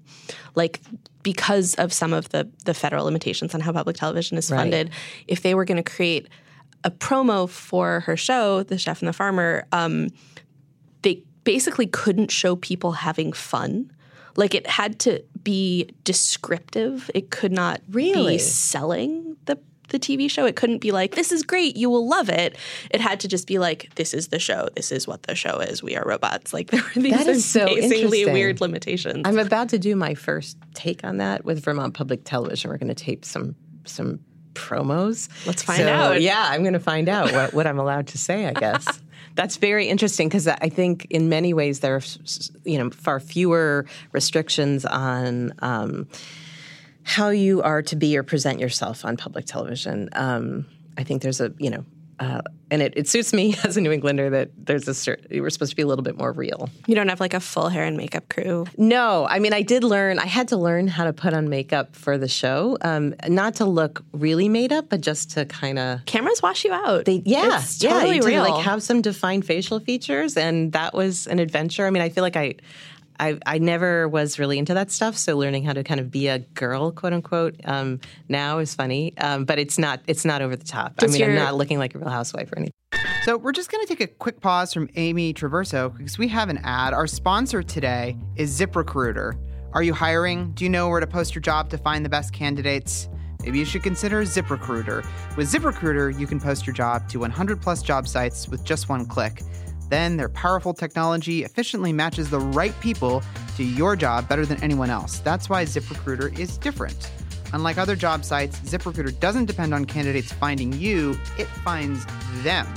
S1: Like because of some of the the federal limitations on how public television is
S3: Right.
S1: funded, if they were going to create a promo for her show, The Chef and the Farmer, um, they basically couldn't show people having fun. Like it had to be descriptive. It could not
S3: Really?
S1: be selling the the TV show. It couldn't be like, this is great, you will love it. It had to just be like, this is the show. This is what the show is. We are robots. Like there were these
S3: so
S1: amazingly weird limitations.
S3: I'm about to do my first take on that with Vermont Public Television. We're going to tape some some promos.
S1: Let's find
S3: So,
S1: out.
S3: Yeah, I'm going to find out what, what I'm allowed to say. I guess [laughs] that's very interesting because I think in many ways there are you know far fewer restrictions on. Um, how you are to be or present yourself on public television. Um, I think there's a you know, uh, and it, it suits me [laughs] as a New Englander that there's a certain, we're supposed to be a little bit more real.
S1: you don't have like a full hair and makeup crew.
S3: No, I mean I did learn. I had to learn how to put on makeup for the show, um, not to look really made up, but just to kind of.
S1: Cameras wash you out.
S3: They, yeah,
S1: it's
S3: yeah,
S1: totally
S3: to,
S1: real.
S3: like have some defined facial features, and that was an adventure. I mean, I feel like I, I, I never was really into that stuff, so learning how to kind of be a girl, quote unquote, um, now is funny, um, but it's not, it's not over the top. I
S1: Does
S3: mean, I'm not looking like a real housewife or anything.
S2: So we're just going to take a quick pause from Amy Traverso because we have an ad. Our sponsor today is ZipRecruiter. Are you hiring? Do you know where to post your job to find the best candidates? Maybe you should consider ZipRecruiter. With ZipRecruiter, you can post your job to 100 plus job sites with just one click. Then their powerful technology efficiently matches the right people to your job better than anyone else. That's why ZipRecruiter is different. Unlike other job sites, ZipRecruiter doesn't depend on candidates finding you, it finds them.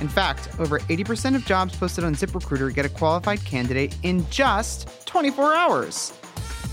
S2: In fact, over 80% of jobs posted on ZipRecruiter get a qualified candidate in just 24 hours.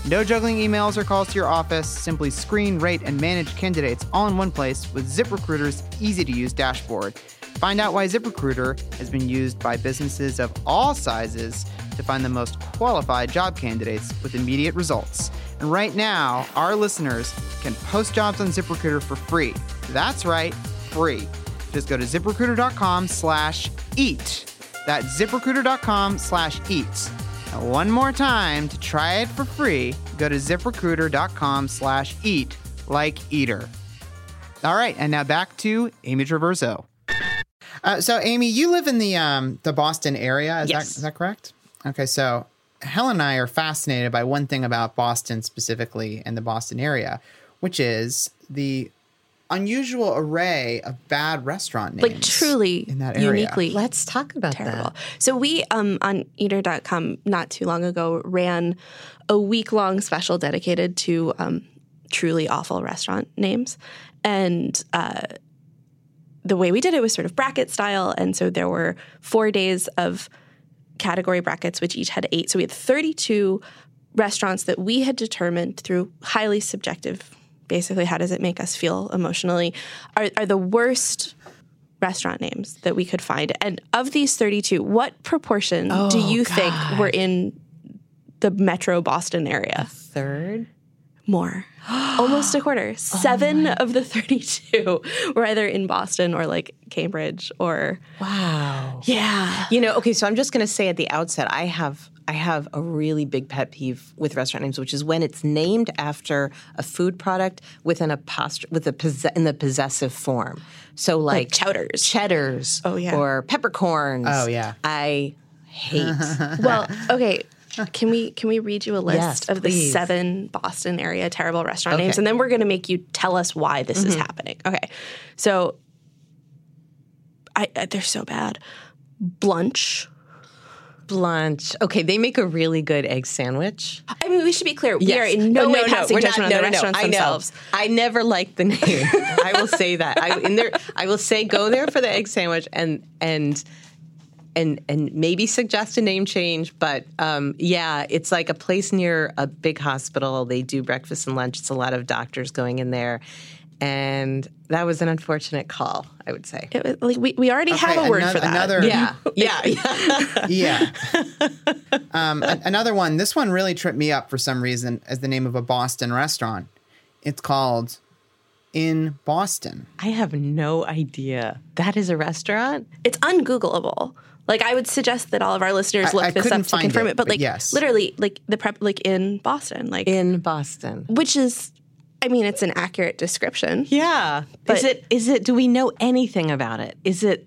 S2: No juggling emails or calls to your office. Simply screen, rate, and manage candidates all in one place with ZipRecruiter's easy to use dashboard. Find out why ZipRecruiter has been used by businesses of all sizes to find the most qualified job candidates with immediate results. And right now, our listeners can post jobs on ZipRecruiter for free. That's right, free. Just go to ziprecruiter.com slash eat. That's ziprecruiter.com slash eat. One more time to try it for free, go to ziprecruiter.com slash eat, like eater. All right, and now back to Amy Traverso. Uh, so, Amy, you live in the um, the Boston area. Is,
S3: Yes.
S2: that, is that correct? Okay, so Helen and I are fascinated by one thing about Boston specifically and the Boston area, which is the unusual array of bad restaurant names.
S1: like truly
S2: in that area.
S1: uniquely
S3: Let's talk about
S1: terrible.
S3: that.
S1: So we um, on eater.com not too long ago ran a week long special dedicated to um, truly awful restaurant names. And uh, the way we did it was sort of bracket style. And so there were four days of category brackets, which each had eight. So we had 32 restaurants that we had determined through highly subjective, basically, how does it make us feel emotionally, are, are the worst restaurant names that we could find. And of these 32, what proportion do oh, you think were in the metro Boston area?
S3: Third.
S1: More. Almost a quarter. [gasps] Oh Seven of the 32 [laughs] were either in Boston or like Cambridge or.
S3: Wow.
S1: Yeah.
S3: You know, okay, so I'm just going to say at the outset, I have I have a really big pet peeve with restaurant names, which is when it's named after a food product with an apostrophe with a posse- in the possessive form. So like,
S1: Chowders.
S3: cheddars,
S1: Oh, yeah.
S3: or peppercorns.
S2: Oh, yeah.
S3: I hate. [laughs]
S1: Well, okay. Can we can we read you a list
S3: Yes,
S1: of the seven Boston area terrible restaurant names, and then we're going to make you tell us why this is mm-hmm. happening. Okay, so I, I they're so bad. Blunch.
S3: Blunch. Okay, they make a really good egg sandwich.
S1: I mean, we should be clear. We are in no,
S3: Oh,
S1: way passing
S3: we're
S1: judgment on the restaurants
S3: I
S1: themselves.
S3: I never liked the name. [laughs] I will say that. I in there. I will say go there for the egg sandwich and and and and maybe suggest a name change. But um, yeah, it's like a place near a big hospital. They do breakfast and lunch. It's a lot of doctors going in there, and that was an unfortunate call. I would say.
S1: It was, like we, we already have a word
S2: ano-
S1: for that.
S2: another-
S3: Yeah, yeah, [laughs] yeah.
S2: Yeah. um, a- another one. This one really tripped me up for some reason as the name of a Boston restaurant. It's called In Boston.
S3: I have no idea. That is a restaurant.
S1: It's ungoogleable. Like I would suggest that all of our listeners look
S2: I
S1: this up to
S2: find
S1: confirm
S2: it,
S1: it. But,
S2: but
S1: like
S2: yes.
S1: literally, like the prep, like in Boston, like
S3: in Boston.
S1: which is, I mean, it's an accurate description.
S3: Yeah.
S1: But-
S3: is it is it do we know anything about it? Is it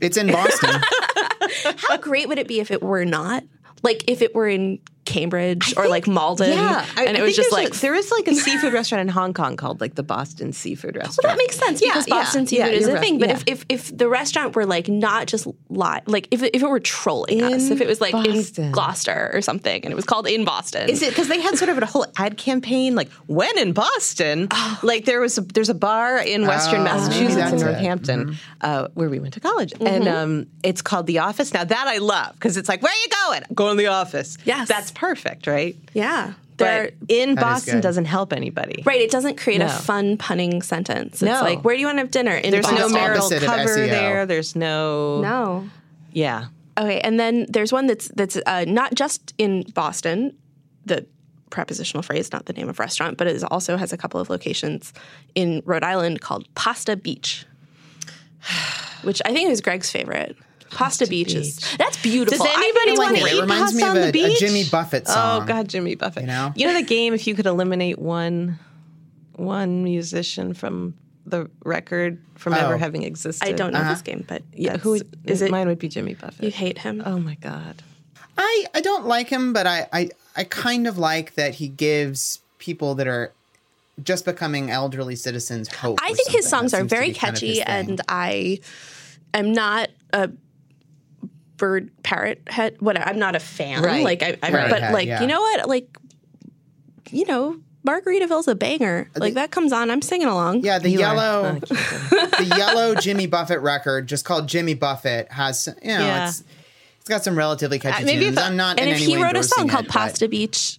S2: It's in Boston. [laughs]
S1: How great would it be if it were not? Like if it were in Cambridge or like Malden,
S3: yeah, I-
S1: and it
S3: I
S1: was just like
S3: a- there is like a [laughs] seafood restaurant in Hong Kong called like the Boston Seafood Restaurant.
S1: Well, that makes sense
S3: Yeah,
S1: because
S3: yeah,
S1: Boston
S3: yeah,
S1: seafood is
S3: you're
S1: a thing. But
S3: yeah.
S1: if, if if the restaurant were like not just li- like if it, if it were trolling us, if it was like
S3: Boston.
S1: in Gloucester or something, and it was called in Boston,
S3: Is it because they had sort of a whole ad campaign like when in Boston? [sighs] Like there was a, there's a bar in Western
S2: Oh,
S3: Massachusetts in. Northampton uh, where we went to college, and um, it's called The Office. Now that I love because it's like where are you going? Going to the office.
S1: Yes.
S3: that's perfect, right?
S1: yeah,
S3: But
S1: They're-
S3: in Boston doesn't help anybody.
S1: right. It doesn't create a fun punning sentence. It's
S3: No.
S1: like where do you want to have dinner? In
S3: There's
S1: Boston.
S3: no
S2: It's
S3: marital
S2: opposite of
S3: cover
S2: SEO.
S3: there. There's no
S1: no.
S3: Yeah.
S1: Okay, and then there's one that's that's uh, not just in Boston, the prepositional phrase, not the name of restaurant, but it is also has a couple of locations in Rhode Island called Pasta Beach, [sighs] which I think is Greg's favorite. Pasta, Beach, is that's beautiful.
S3: Does anybody want to eat
S2: reminds
S3: pasta
S2: me of
S3: on
S2: a-
S3: the
S2: a
S3: beach?
S2: Jimmy Buffett song.
S3: Oh God, Jimmy Buffett.
S2: You know?
S3: you know the game. If you could eliminate one, one musician from the record from ever
S2: Oh.
S3: having existed.
S1: I don't know
S2: Uh-huh.
S1: this game, but
S3: Yeah,
S1: that's-
S3: who
S1: is it?
S3: Mine would be Jimmy Buffett.
S1: You hate him.
S3: oh my God.
S2: I, I don't like him, but I, I, I kind of like that he gives people that are just becoming elderly citizens hope.
S1: I
S2: with
S1: think his songs
S2: That
S1: are very
S2: be kind of
S1: catchy, and I am not a bird parrot head. Whatever. I'm not a fan.
S3: Right.
S1: Like I, I
S2: Parrot
S1: but
S2: head,
S1: like
S2: yeah.
S1: you know what? Like you know, Margaritaville's a banger. Like that comes on, I'm singing along.
S2: yeah, the
S3: You
S2: yellow, [laughs] the yellow Jimmy Buffett record, just called Jimmy Buffett, has you know,
S3: Yeah.
S2: it's it's got some relatively catchy
S3: Uh, maybe
S2: tunes.
S3: if-
S2: I'm not
S1: And
S2: in
S1: if
S2: any
S1: he
S2: way
S1: wrote a song
S2: endorsing
S1: called
S2: it, but-
S1: Pasta Beach,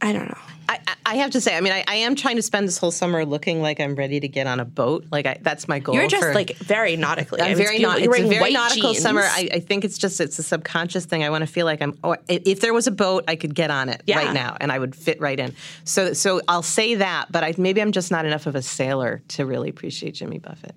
S1: I don't know.
S3: I, I- I have to say, I mean, I, I am trying to spend this whole summer looking like I'm ready to get on a boat. Like I, that's my goal.
S1: You're just
S3: for-
S1: like very nautically. I
S3: I'm very
S1: it's
S3: not. It's
S1: You're
S3: a very
S1: white
S3: nautical
S1: jeans.
S3: summer. I, I think it's just it's a subconscious thing. I want to feel like I'm. Oh, or if there was a boat, I could get on it
S1: Yeah.
S3: right now, and I would fit right in. So so I'll say that, but I, maybe I'm just not enough of a sailor to really appreciate Jimmy Buffett.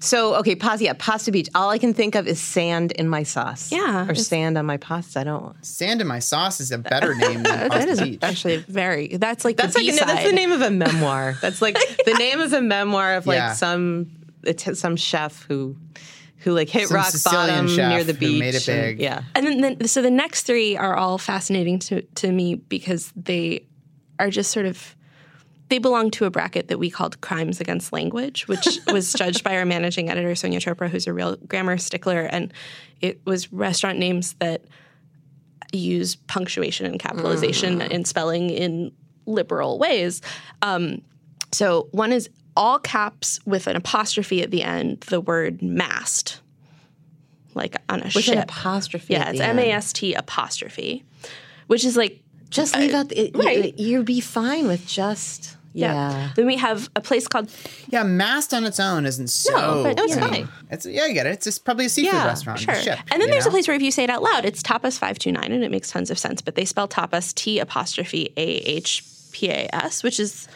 S3: So okay, pasta. Yeah, pasta beach. All I can think of is sand in my sauce.
S1: Yeah,
S3: or sand on my pasta. I don't.
S2: Sand in my sauce is a [laughs] better name than
S1: that
S2: Pasta
S1: is
S2: Beach.
S1: actually very. That's like
S3: That's
S1: the
S3: like a,
S1: B-side.
S3: that's the name of a memoir. [laughs] That's like the name of a memoir of like
S2: Yeah.
S3: some it's some chef who who like hit
S2: Some
S3: rock
S2: Sicilian
S3: bottom near the beach.
S2: made it
S3: and-
S2: big.
S3: yeah.
S1: And then, then so the next three are all fascinating to to me because they are just sort of they belong to a bracket that we called crimes against language, which [laughs] was judged by our managing editor Sonia Chopra, who's a real grammar stickler, and it was restaurant names that use punctuation and capitalization ah. and spelling in liberal ways. Um, so one is all caps with an apostrophe at the end, the word mast, like on a
S3: With
S1: ship.
S3: an apostrophe.
S1: Yeah,
S3: at
S1: it's
S3: the
S1: M
S3: end.
S1: A S T apostrophe, which is like
S3: Just leave out the, it,
S1: right.
S3: you, would be fine with just yeah.
S1: Then we have a place called
S2: Yeah, mast on its own isn't so.
S1: No, but,
S3: No, it's
S1: you
S3: fine.
S2: It's yeah, I get it. It's just probably a seafood
S3: Yeah,
S2: restaurant.
S1: Sure.
S2: Ship,
S1: and then there's
S2: know?
S1: a place where if you say it out loud, it's tapas five two nine, and it makes tons of sense. But they spell tapas T apostrophe A H P A S, which is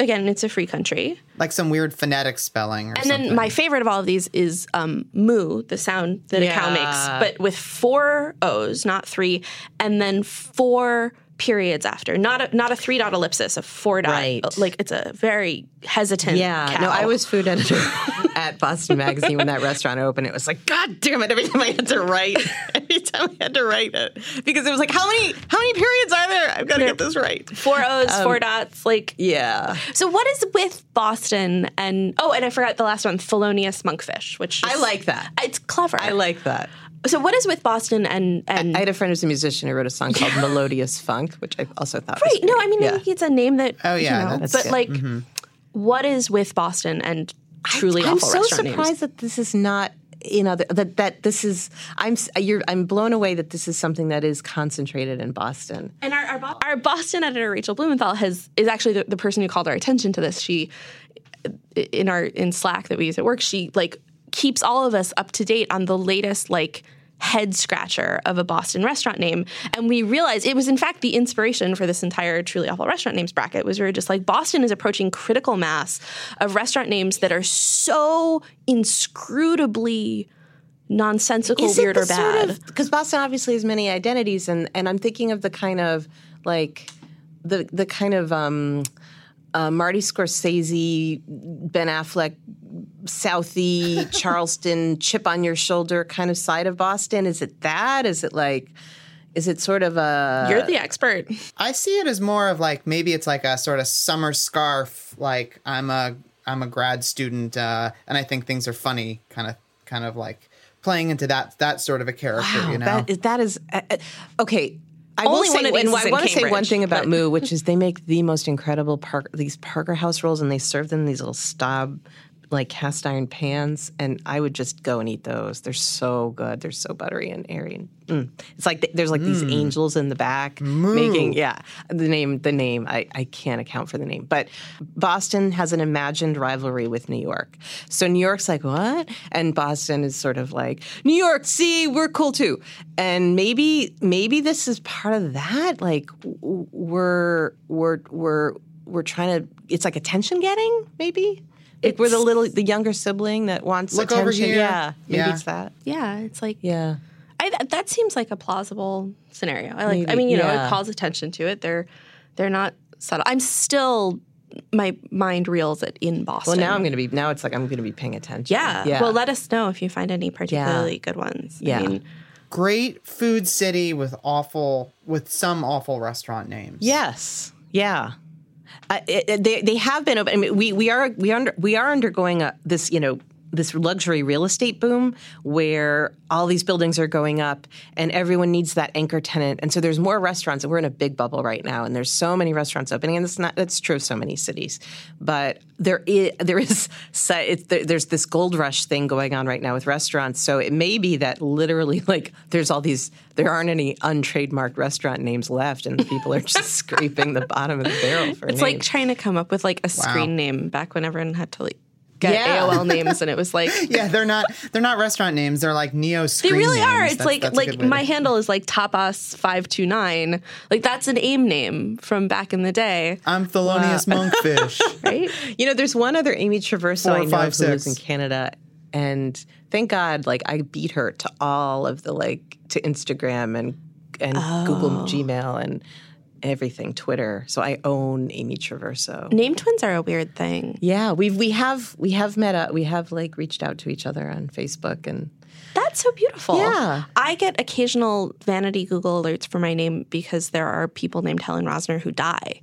S1: again, it's a free country.
S2: like some weird phonetic spelling or
S1: And
S2: something.
S1: then my favorite of all of these is um, moo, the sound that a cow makes, but with four O's, not three, and then four periods after. Not a not a three dot ellipsis, a four dot.
S3: Right.
S1: Like it's a very hesitant.
S3: Yeah,
S1: cow.
S3: no, I was food editor [laughs] at Boston Magazine when that restaurant opened. It was like, God damn it! Every time I had to write, [laughs] every time I had to write it because it was like, how many how many periods are there? I've got to get this right.
S1: Four O's,
S3: Um,
S1: four dots. Like,
S3: Yeah,
S1: so what is with Boston and oh, and I forgot the last one, Thelonious Monkfish, which
S3: I like that.
S1: It's clever.
S3: I like that.
S1: So what is with Boston and and
S3: I had a friend who's a musician who wrote a song [laughs] called Melodious Funk, which I also thought
S1: right?
S3: was
S1: No. I mean
S3: yeah.
S1: maybe it's a name that
S2: Oh,
S1: you
S2: yeah,
S1: know,
S2: that's
S1: but
S3: good.
S1: like, mm-hmm. what is with Boston and truly
S3: I'm so
S1: restaurant
S3: surprised
S1: names?
S3: that this is not you know that, that that this is I'm you're I'm blown away that this is something that is concentrated in Boston.
S1: And our, our, Bo- our Boston editor Rachel Blumenthal has is actually the, the person who called our attention to this. She in our in Slack that we use at work, she like keeps all of us up to date on the latest like head scratcher of a Boston restaurant name. And we realized it was in fact the inspiration for this entire truly awful restaurant names bracket was we were just like Boston is approaching critical mass of restaurant names that are so inscrutably nonsensical,
S3: Is
S1: weird or bad.
S3: Because Boston obviously has many identities, and and I'm thinking of the kind of like the the kind of um, uh, Marty Scorsese, Ben Affleck, Southie, [laughs] Charlestown, chip on your shoulder kind of side of Boston. Is it that? Is it like? Is it sort of a?
S1: You're the expert.
S2: I see it as more of like maybe it's like a sort of summer scarf. Like I'm a I'm a grad student, uh, and I think things are funny. Kind of kind of like playing into that that sort of a character.
S3: Wow,
S2: you know,
S3: that is, that is uh, uh, okay. I
S1: Only
S3: say,
S1: of these
S3: and
S1: is
S3: I want to say one thing about
S1: but-
S3: Moo, which is they make the most incredible park, these Parker House rolls, and they serve them in these little stab, like cast iron pans, and I would just go and eat those. They're so good. They're so buttery and airy. And, mm. It's like th- there's like these angels in the back making yeah the name the name I, I can't account for the name, but Boston has an imagined rivalry with New York. So New York's like what, and Boston is sort of like New York. See, we're cool too, and maybe maybe this is part of that. Like we're we're we're we're trying to. It's like attention getting maybe. Like we're the little the younger sibling that wants
S2: Look
S3: attention.
S2: over here.
S3: Yeah, maybe
S2: Yeah.
S3: it's that.
S1: Yeah, it's like
S3: Yeah.
S1: I, that- that seems like a plausible scenario. I like. I mean, you know, it calls attention to it. They're they're not subtle. I'm still my mind reels it in Boston.
S3: Well, now I'm going to be. Now it's like I'm going to be paying attention.
S1: Yeah.
S3: Yeah.
S1: Well, let us know if you find any particularly good ones.
S3: Yeah.
S1: I mean,
S2: great food city with awful with some awful restaurant names.
S3: Yes. Yeah. Uh, it, they they have been. I mean, we we are we under, we are undergoing a, this you know this luxury real estate boom where all these buildings are going up and everyone needs that anchor tenant. And so there's more restaurants and we're in a big bubble right now and there's so many restaurants opening and that's not that's true of so many cities. But there is there is [laughs] so- it's, there's this gold rush thing going on right now with restaurants. So it may be that literally [laughs] like there's all these there aren't any untrademarked restaurant names left and people are just [laughs] scraping the bottom of the barrel for
S1: it's
S3: names.
S1: like trying to come up with like a screen name back when everyone had to like get
S3: Yeah.
S1: AOL [laughs] names, and it was like.
S2: Yeah, they're not they're not restaurant names. They're like neo
S1: They really
S2: names.
S1: are. It's
S2: That's-
S1: like
S2: that's
S1: like my handle is like tapas five two nine. Like that's an AIM name from back in the day,
S2: I'm Thelonious Monkfish. [laughs]
S1: right?
S3: You know, there's one other Amy Traverso
S2: Four,
S3: I know
S2: five,
S3: who lives in Canada, and thank God, like I beat her to all of the like to Instagram and and Google oh. Gmail and everything, Twitter. So I own Amy Traverso.
S1: Name twins are a weird thing.
S3: Yeah, we've we have we have met up. We have like reached out to each other on Facebook and
S1: That's so beautiful.
S3: Yeah.
S1: I get occasional vanity Google alerts for my name because there are people named Helen Rosner who die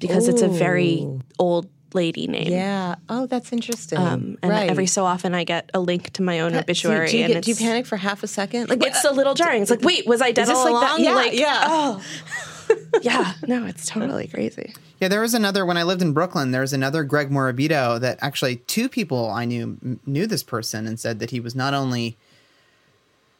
S1: because it's a very old lady name.
S3: yeah. Oh, that's interesting.
S1: Um, and
S3: right.
S1: every so often I get a link to my own
S3: do you,
S1: obituary.
S3: do you
S1: and
S3: get, do you panic for half a second? Like
S1: it's a little jarring. It's like, wait, was I dead all
S3: like
S1: along?
S3: that? Yeah,
S1: like,
S3: yeah.
S1: Oh, [laughs] [laughs] yeah. No, it's totally crazy.
S2: Yeah, there was another when I lived in Brooklyn. There was another Greg Morabito that actually two people I knew m- knew this person and said that he was not only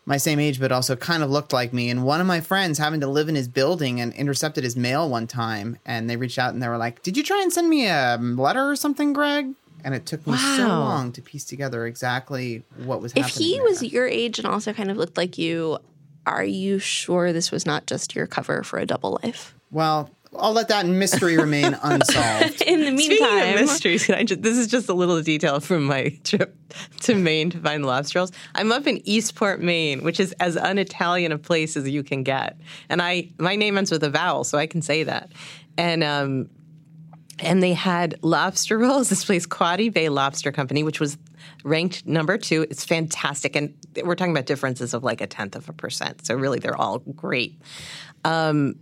S2: my same age but also kind of looked like me. And one of my friends happened to live in his building and intercepted his mail one time, and they reached out and they were like, "Did you try and send me a um, letter or something, Greg?" And it took me so long to piece together exactly what was
S1: If
S2: happening.
S1: he
S2: there.
S1: was your age and also kind of looked like you, are you sure this was not just your cover for a double life?
S2: well, I'll let that mystery remain [laughs] unsolved.
S1: In the
S3: Speaking
S1: meantime,
S3: of mysteries, can I just, this is just a little detail from my [laughs] trip to Maine to find lobster rolls. I'm up in Eastport, Maine, which is as un-Italian a place as you can get, and I my name ends with a vowel, so I can say that. And um, and they had lobster rolls. [laughs] This place, Quoddy Bay Lobster Company, which was ranked number two. It's fantastic, and we're talking about differences of like a tenth of a percent. So really, they're all great. Um,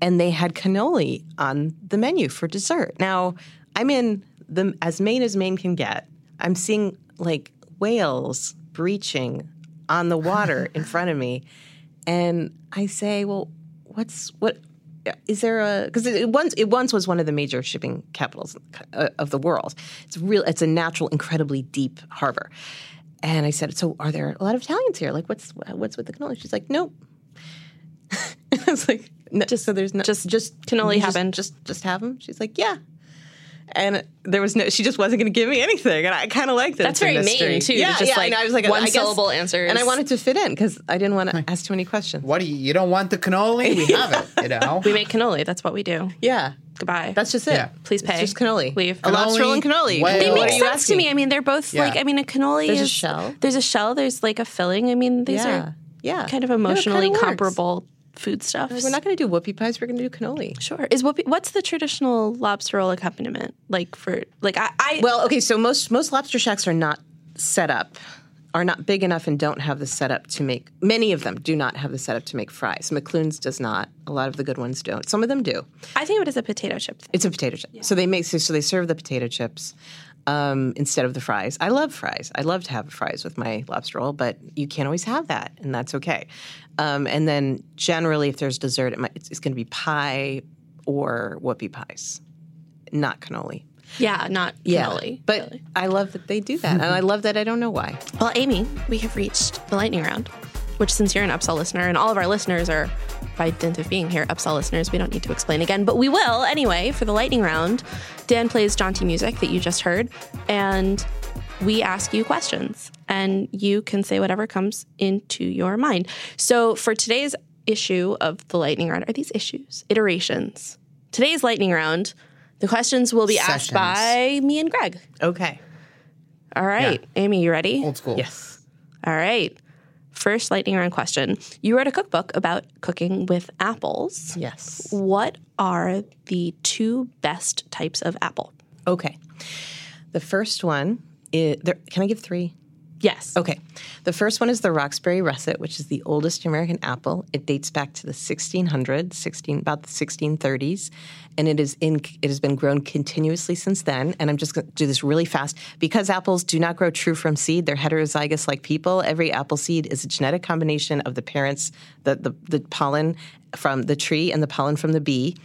S3: and they had cannoli on the menu for dessert. Now, I'm in the as Maine as Maine can get. I'm seeing like whales breaching on the water in front of me, and I say, "Well, what's what? Is there a because it once it once was one of the major shipping capitals uh, of the world. It's real. It's a natural, incredibly deep harbor." And I said, "So, are there a lot of Italians here? Like, what's what's with the cannoli?" She's like, "Nope." [laughs] I was like, no, just so there's no
S1: just-
S3: just
S1: cannoli
S3: just,
S1: happened.
S3: Just just have them. She's like, yeah. And there was no. She just wasn't going to give me anything, and I kind of liked that.
S1: That's
S3: it's
S1: very
S3: mystery.
S1: Maine, too, to
S3: Yeah,
S1: just,
S3: yeah.
S1: like,
S3: and I was like
S1: one
S3: I guess-
S1: syllable answers.
S3: and I wanted to fit in because I didn't want to ask too many questions.
S2: What do you? You don't want the cannoli? We [laughs] have it. You know.
S1: We make cannoli. That's what we do.
S3: Yeah,
S1: Goodbye.
S3: that's just it.
S2: Yeah.
S1: Please
S3: It's
S1: pay.
S3: just cannoli.
S1: Leave.
S3: A lobster roll and
S2: Cannoli,
S3: cannoli.
S2: whale.
S1: they
S3: what
S1: make
S3: are you
S1: sense to me. I mean, they're both
S2: Yeah.
S1: like. I mean, a cannoli
S3: There's a
S1: is
S3: shell.
S1: There's a shell. There's like a filling. I mean, these
S3: Yeah,
S1: are
S3: yeah.
S1: kind of
S3: No, it kinda
S1: emotionally
S3: works.
S1: comparable food stuff.
S3: We're not going to do whoopie pies. We're going to do cannoli.
S1: Sure. Is what? What's the traditional lobster roll accompaniment like for? Like I. I
S3: Well, okay, so most most lobster shacks are not set up, are not big enough, and don't have the setup to make. Many of them do not have the setup to make fries. McLoon's does not. A lot of the good ones don't. Some of them do.
S1: I think of it as a potato chip. Thing.
S3: It's a potato chip. So they make so, so they serve the potato chips um, instead of the fries. I love fries. I love to have fries with my lobster roll, but you can't always have that, and that's okay. Um, and then generally, if there's dessert, it might, it's, it's going to be pie or whoopie pies, not cannoli.
S1: Yeah, not cannoli.
S3: But
S1: really.
S3: I love that they do that. and I love that I don't know why.
S1: Well, Amy, we have reached the lightning round, which, since you're an upsell listener, and all of our listeners are, by dint of being here, upsell listeners, we don't need to explain again, but we will anyway for the lightning round. Dan plays jaunty music that you just heard, and we ask you questions, and you can say whatever comes into your mind. So for today's issue of the lightning round, are these issues, iterations? Today's lightning round, the questions will be asked by me and Greg.
S3: Okay.
S1: All right, Amy, you ready?
S2: Old school.
S3: Yes.
S1: All right. First lightning round question. You wrote a cookbook about cooking with apples.
S3: Yes.
S1: What are the two best types of apple?
S3: Okay. The first one is there. Can I give three?
S1: Yes.
S3: Okay. The first one is the Roxbury Russet, which is the oldest American apple. It dates back to the 1600s, 16, about the 1630s, and it is in. It has been grown continuously since then. And I'm just going to do this really fast because apples do not grow true from seed. They're heterozygous like people. Every apple seed is a genetic combination of the parents, the the, the pollen from the tree and the pollen from the bee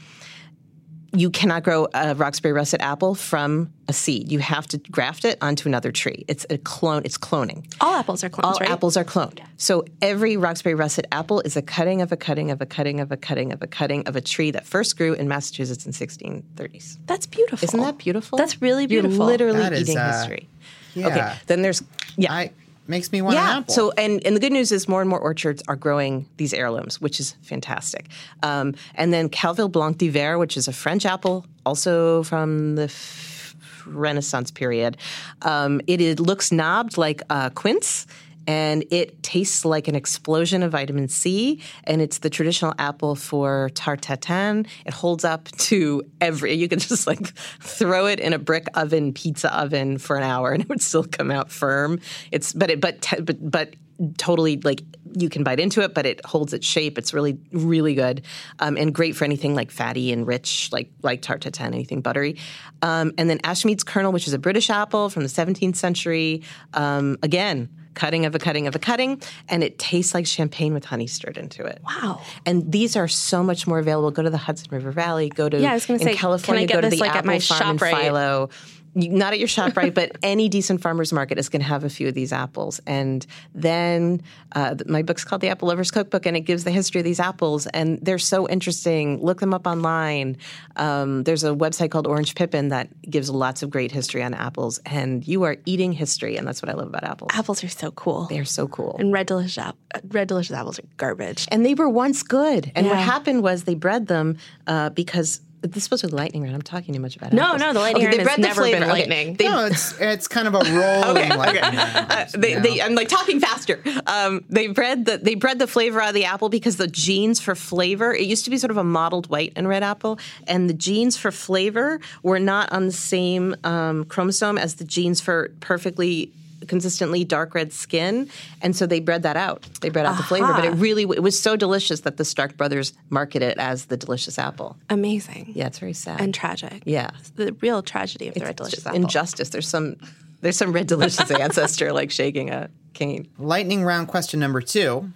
S3: you cannot grow a Roxbury russet apple from a seed. You have to graft it onto another tree. It's a clone. It's cloning.
S1: All apples are clones,
S3: All
S1: right?
S3: apples are cloned. So every Roxbury russet apple is a cutting of a cutting of a cutting of a cutting of a cutting of a tree that first grew in Massachusetts in 1630s.
S1: That's beautiful.
S3: Isn't that beautiful?
S1: That's really beautiful.
S3: You're literally
S2: That is,
S3: eating
S2: uh,
S3: history.
S2: yeah.
S3: Okay. Then there's yeah.
S2: I makes me want
S3: yeah.
S2: an apple.
S3: Yeah, so, and and the good news is more and more orchards are growing these heirlooms, which is fantastic. Um, and then Calville Blanc d'Hiver, which is a French apple, also from the f- Renaissance period. Um, it, it looks knobbed like uh, quince. And it tastes like an explosion of vitamin C, and it's the traditional apple for tarte tatin. It holds up to every. You can [laughs] just like throw it in a brick oven, pizza oven for an hour, and it would still come out firm. It's but it but but but totally like you can bite into it, but it holds its shape. It's really really good um, and great for anything like fatty and rich, like like tarte tatin, anything buttery. Um, and then Ashmead's kernel, which is a British apple from the 17th century. Um, again. Cutting of a cutting of a cutting, and it tastes like champagne with honey stirred into it.
S1: Wow.
S3: And these are so much more available. Go to the Hudson River Valley. Go to
S1: Yeah, I was gonna
S3: in
S1: say, can I
S3: California.
S1: get
S3: go to
S1: this,
S3: the
S1: like, at my
S3: Farm in
S1: ShopRite?
S3: Philo. Not at your shop, right? But [laughs] any decent farmer's market is going to have a few of these apples. And then uh, my book's called The Apple Lover's Cookbook, and it gives the history of these apples. And they're so interesting. Look them up online. Um, there's a website called Orange Pippin that gives lots of great history on apples. And you are eating history, and that's what I love about apples.
S1: Apples are so cool.
S3: They're so cool.
S1: and red delicious app- red delicious apples are garbage.
S3: And they were once good. And what happened was they bred them uh, because this was a lightning round. I'm talking too much about it.
S1: No,
S3: apples.
S1: no, the lightning
S3: Okay,
S1: round
S3: they
S1: has
S3: bred the
S1: never been
S3: flavor. Okay,
S1: lightning.
S3: They,
S2: no, it's it's kind of a [laughs] rolling like
S3: uh, they, they, I'm like talking faster. Um, they bred the they bred the flavor out of the apple because the genes for flavor. It used to be sort of a mottled white and red apple, and the genes for flavor were not on the same um, chromosome as the genes for perfectly consistently dark red skin, and so they bred that out. They bred out the flavor, but it really it was so delicious that the Stark brothers market it as the delicious apple.
S1: Amazing.
S3: Yeah, it's very sad.
S1: And tragic.
S3: Yeah.
S1: It's the real tragedy of the Red Delicious Apple.
S3: injustice. There's some there's some red delicious [laughs] ancestor like shaking a cane.
S2: lightning round question number two.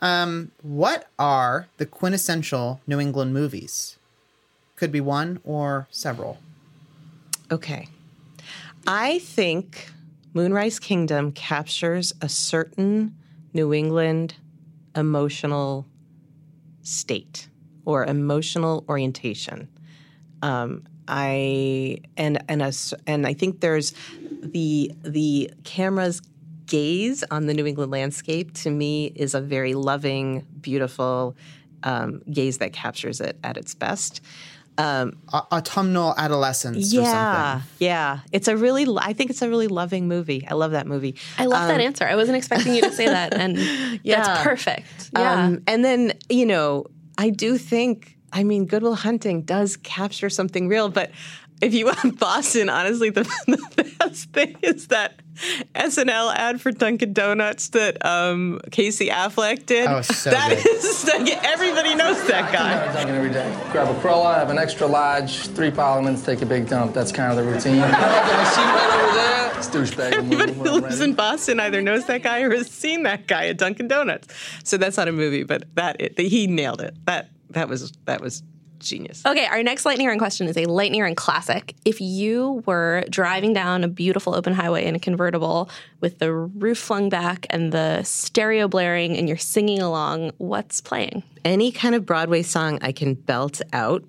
S2: Um, what are the quintessential New England movies? Could be one or several.
S3: Okay. I think Moonrise Kingdom captures a certain New England emotional state or emotional orientation. Um, I and and a, and I think there's the the camera's gaze on the New England landscape to me is a very loving, beautiful um, gaze that captures it at its best. Um,
S2: autumnal adolescence or
S3: yeah,
S2: something.
S3: yeah. It's a really. I think it's a really loving movie. I love that movie.
S1: I love that answer. I wasn't expecting you to say that, and [laughs]
S3: Yeah.
S1: that's perfect. Yeah.
S3: Um, and then you know, I do think. I mean, Goodwill Hunting does capture something real, but if you want Boston, honestly, the, [laughs] the best thing is that SNL ad for Dunkin' Donuts that um, Casey Affleck did.
S2: Oh, so
S3: That
S2: good.
S3: is- [laughs] everybody knows that guy.
S4: Dunkin' every day. Grab a cruller, have an extra large, three parliaments, take a big dump. That's kind of the routine. [laughs] I see right over there. It's douchebag.
S3: Everybody who lives in Boston either knows that guy or has seen that guy at Dunkin' Donuts. So that's not a movie, but that it, he nailed it. That that was that was genius.
S1: Okay, our next lightning round question is a lightning round classic. If you were driving down a beautiful open highway in a convertible with the roof flung back and the stereo blaring and you're singing along, what's playing?
S3: Any kind of Broadway song I can belt out.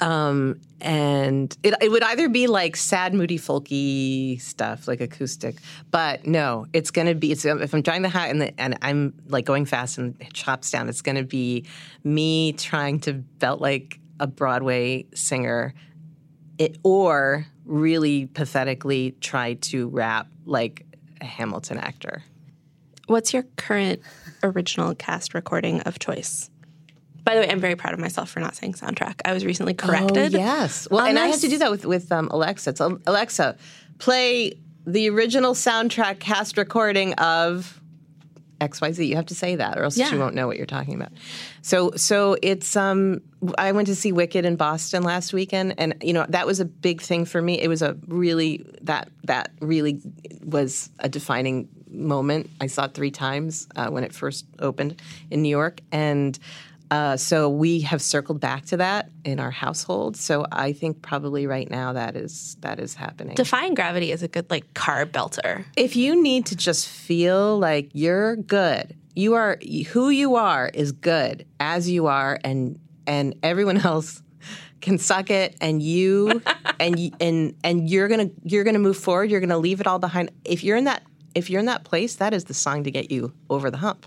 S3: Um, and it, it would either be like sad, moody, folky stuff, like acoustic. But no, it's gonna be. It's if I'm driving the high and, the, and I'm like going fast and chops down, it's gonna be me trying to belt like a Broadway singer, it, or really pathetically try to rap like a Hamilton actor.
S1: What's your current original cast recording of choice? By the way, I'm very proud of myself for not saying soundtrack. I was recently corrected.
S3: Oh, yes. Well, and I had to do that with with um, Alexa. So Alexa, play the original soundtrack cast recording of XYZ. You have to say that, or else
S1: Yeah.
S3: she won't know what you're talking about. So, so it's. Um, I went to see Wicked in Boston last weekend, and you know that was a big thing for me. It was a really that that really was a defining moment. I saw it three times uh, when it first opened in New York, and. Uh, so we have circled back to that in our household. So I think probably right now that is that is happening.
S1: Defying Gravity is a good like car belter.
S3: if you need to just feel like you're good, you are who you are is good as you are, and and everyone [laughs] else can suck it, and you [laughs] and and and you're gonna you're gonna move forward. You're gonna leave it all behind. If you're in that if you're in that place, that is the song to get you over the hump.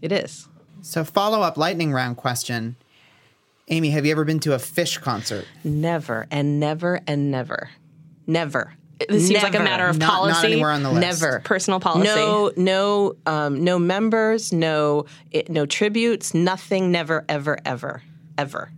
S3: It is.
S2: So, follow up lightning round question. Amy, have you ever been to a Phish concert?
S3: Never and never and never, never.
S1: This seems like a matter of
S2: Not,
S1: policy.
S2: not anywhere on the list.
S3: Never.
S1: Personal policy.
S3: No, no, um, no members, no, it, no tributes, nothing. Never, ever, ever, ever.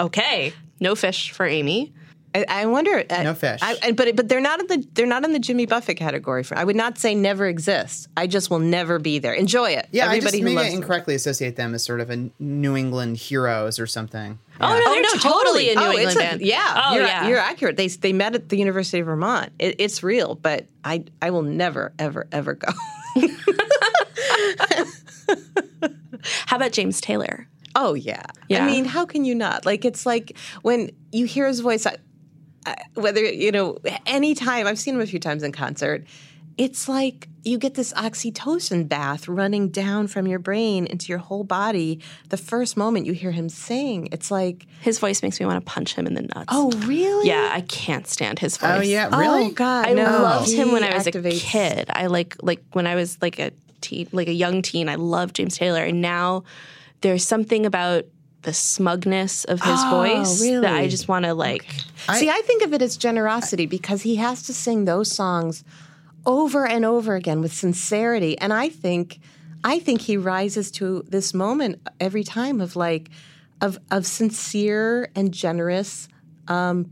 S1: Okay. No Phish for Amy.
S3: I, I wonder. uh,
S2: No Phish.
S3: I, I- but but they're not in the they're not in the Jimmy Buffett category. For I would not say never exist. I just will never be there. Enjoy it.
S2: Yeah,
S3: everybody
S2: I just
S3: who
S2: maybe I
S3: loves them.
S2: incorrectly associate them as sort of a New England heroes or something.
S1: Oh, no,
S3: Oh
S1: they're
S3: no,
S1: totally a New
S3: oh,
S1: England
S3: a-
S1: band.
S3: Yeah,
S1: Oh,
S3: you're,
S1: yeah.
S3: you're accurate. They they met at the University of Vermont. It, it's real, but I I will never ever ever go. [laughs]
S1: How about James Taylor?
S3: Oh yeah.
S1: Yeah.
S3: I mean, how can you not? Like it's like when you hear his voice, I, I, whether you know, anytime I've seen him a few times in concert, it's like you get this oxytocin bath running down from your brain into your whole body. The first moment you hear him sing, it's like,
S1: His voice makes me want to punch him in the nuts.
S3: oh really?
S1: yeah, I can't stand his voice.
S2: Oh, yeah, really?
S3: Oh God,
S1: I
S3: no.
S1: loved him when
S3: He
S1: I was
S3: activates-
S1: a kid. I like like when I was like a teen, like a young teen. I loved James Taylor, and now there's something about the smugness of his
S3: Oh,
S1: voice that I just want to like.
S3: See, I think of it as generosity because he has to sing those songs over and over again with sincerity, and I think, I think he rises to this moment every time of like, of of sincere and generous, um,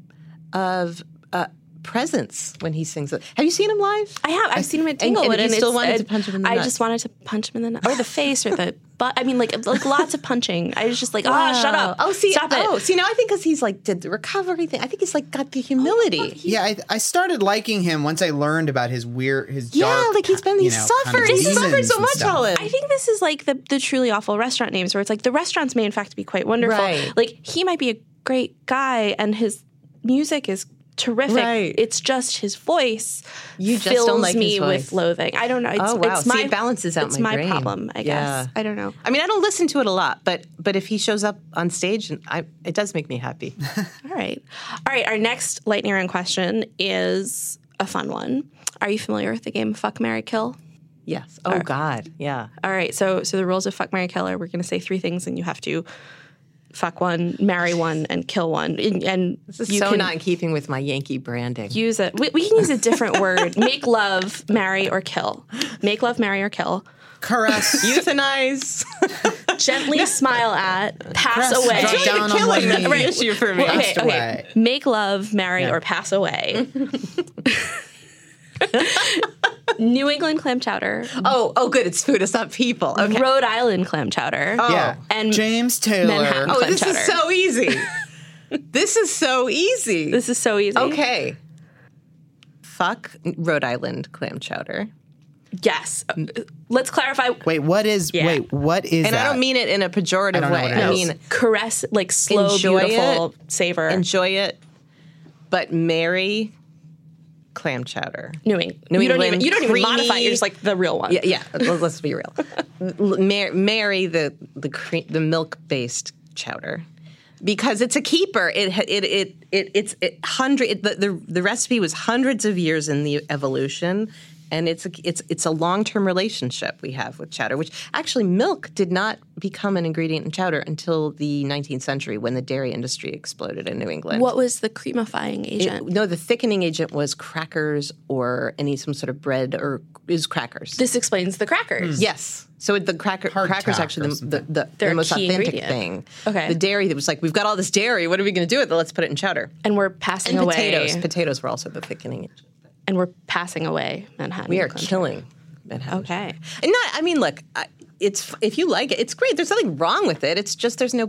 S3: of uh, presence when he sings it. Have you seen him live?
S1: I have. I've seen him at
S3: and
S1: Tanglewood,
S3: you
S1: and,
S3: still
S1: it's-
S3: wanted to punch him in the
S1: I
S3: nuts.
S1: just wanted to punch him in the nut or the face or the butt. I mean, like like lots of punching. I was just like, oh, shut up.
S3: Oh, see,
S1: stop it.
S3: oh, see, now I think because he's like did the recovery thing. I think he's like got the humility.
S2: Oh, yeah, I, I started liking him once I learned about his weird, his
S3: Yeah,
S2: dark,
S3: like he's been-
S2: you
S3: he's
S2: know, kind of
S3: suffered. He's suffered so much,
S2: stuff.
S3: Helen.
S1: I think this is like the the truly awful restaurant names, where it's like the restaurants may in fact be quite wonderful.
S3: Right.
S1: Like he might be a great guy, and his music is terrific.
S3: Right.
S1: It's just his voice.
S3: You just
S1: fills
S3: don't like
S1: me with loathing. I don't know. It's,
S3: Oh, wow.
S1: It's
S3: See,
S1: my
S3: it balances out
S1: It's
S3: my
S1: my problem. I
S3: Yeah.
S1: guess. I don't know.
S3: I mean, I don't listen to it a lot, but but if he shows up on stage, and I, it does make me happy. [laughs]
S1: All right. All right. Our next lightning round question is a fun one. Are you familiar with the game Fuck Mary Kill?
S3: yes. Oh God. Yeah.
S1: All right. So so the rules of Fuck Mary Kill are we're going to say three things and you have to fuck one, marry one, and kill one. And, and
S3: This is
S1: you
S3: so
S1: can
S3: not in keeping with my Yankee branding.
S1: use it. We, we can use a different [laughs] word. Make love, marry, or kill. Make love, marry, or kill.
S2: Caress, [laughs]
S3: Euthanize. [laughs]
S1: Gently smile at. Pass
S2: Caress,
S1: away.
S2: drop down on
S3: killing
S2: one knee.
S3: right issue for me.
S1: Okay, okay.
S2: away.
S1: Make love, marry, or pass away. [laughs] New England clam chowder,
S3: oh, oh, good. It's food. It's not people. Okay.
S1: Rhode Island clam chowder.
S2: Oh, Yeah,
S1: and
S2: James Taylor.
S1: Manhattan.
S3: Oh,
S1: clam
S3: this
S1: chowder.
S3: is so easy. [laughs] this is so easy.
S1: This is so easy.
S3: okay. Fuck Rhode Island clam chowder.
S1: Yes. Let's clarify.
S2: Wait, what is?
S1: Yeah.
S2: Wait, what is
S3: And
S2: that?
S3: I don't mean it in a pejorative
S2: I
S3: way. I
S2: is.
S3: mean
S1: Caress, like slow,
S3: Enjoy
S1: beautiful savor.
S3: enjoy it, but marry clam chowder.
S1: New England.
S3: New
S1: you don't even you don't even modify. it. You're just like the real one.
S3: Yeah, yeah. let's be real. Mar- marry the the cre- the milk based chowder because it's a keeper. It it it, it it's it hundred. It, the, the the recipe was hundreds of years in the evolution. And it's a, it's it's a long term relationship we have with chowder, which actually milk did not become an ingredient in chowder until the 19th century when the dairy industry exploded in New England.
S1: What was the creamifying
S3: It-
S1: agent?
S3: no, the thickening agent was crackers or any some sort of bread or is crackers.
S1: this explains the crackers. Hmm.
S3: Yes. So the cracker crackers actually the, the, the,
S1: They're
S3: the most authentic
S1: ingredient.
S3: thing.
S1: Okay.
S3: The dairy that was like, we've got all this dairy. What are we going to do with it? Let's put it in chowder.
S1: And we're passing
S3: And
S1: away.
S3: potatoes. Potatoes were also the thickening. agent.
S1: And we're passing away Manhattan.
S3: We are
S1: clam chowder.
S3: killing Manhattan.
S1: Okay.
S3: And not. I mean, look. I, it's if you like it, it's great. There's nothing wrong with it. It's just there's no.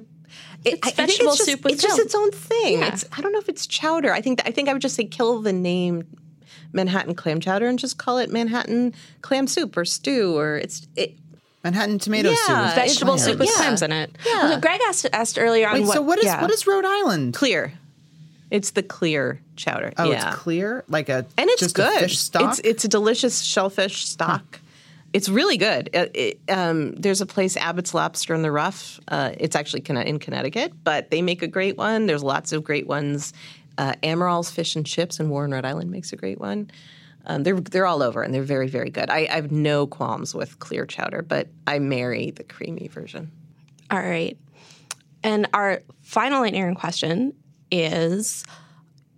S3: It,
S1: It's
S3: I- I think
S1: vegetable
S3: just,
S1: soup with
S3: It's just its own thing.
S1: Yeah.
S3: It's. I don't know if it's chowder. I think. I think I would just say kill the name Manhattan clam chowder and just call it Manhattan clam soup or stew or it's. It,
S2: Manhattan tomato
S3: Yeah,
S2: soup. is
S1: Vegetable soup with
S3: Yeah.
S1: clams in it.
S3: Yeah.
S1: Well, Greg asked asked earlier on
S2: Wait,
S1: what.
S2: so what is
S1: yeah.
S2: what is Rhode Island?
S3: clear. It's the clear chowder.
S2: Oh,
S3: yeah.
S2: it's clear, like a
S3: and it's
S2: just
S3: good.
S2: A fish stock.
S3: It's it's a delicious shellfish stock. It's really good. It- it, um, there's a place, Abbott's Lobster in the Rough. Uh, it's actually in Connecticut, but they make a great one. There's lots of great ones. Uh, Amaral's Fish and Chips in Warren, Rhode Island makes a great one. Um, they're they're all over, and they're very very good. I, I have no qualms with clear chowder, but I marry the creamy version.
S1: All right. And our final lightning round question is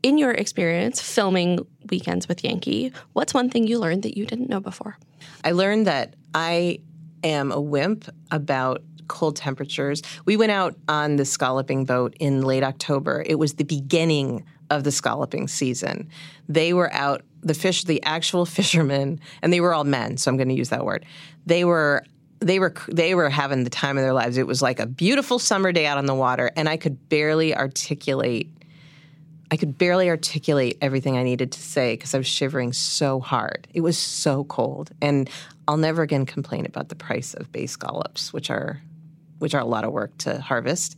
S1: in your experience filming Weekends with Yankee, what's one thing you learned that you didn't know before?
S3: I learned that I am a wimp about cold temperatures. We went out on the scalloping boat in late October. It was the beginning of the scalloping season. They were out, the fish, the actual [laughs] fishermen, and they were all men, so I'm going to use that word. They were they were they were having the time of their lives. It was like a beautiful summer day out on the water, and I could barely articulate I could barely articulate everything I needed to say because I was shivering so hard. It was so cold, and I'll never again complain about the price of bay scallops, which are which are a lot of work to harvest.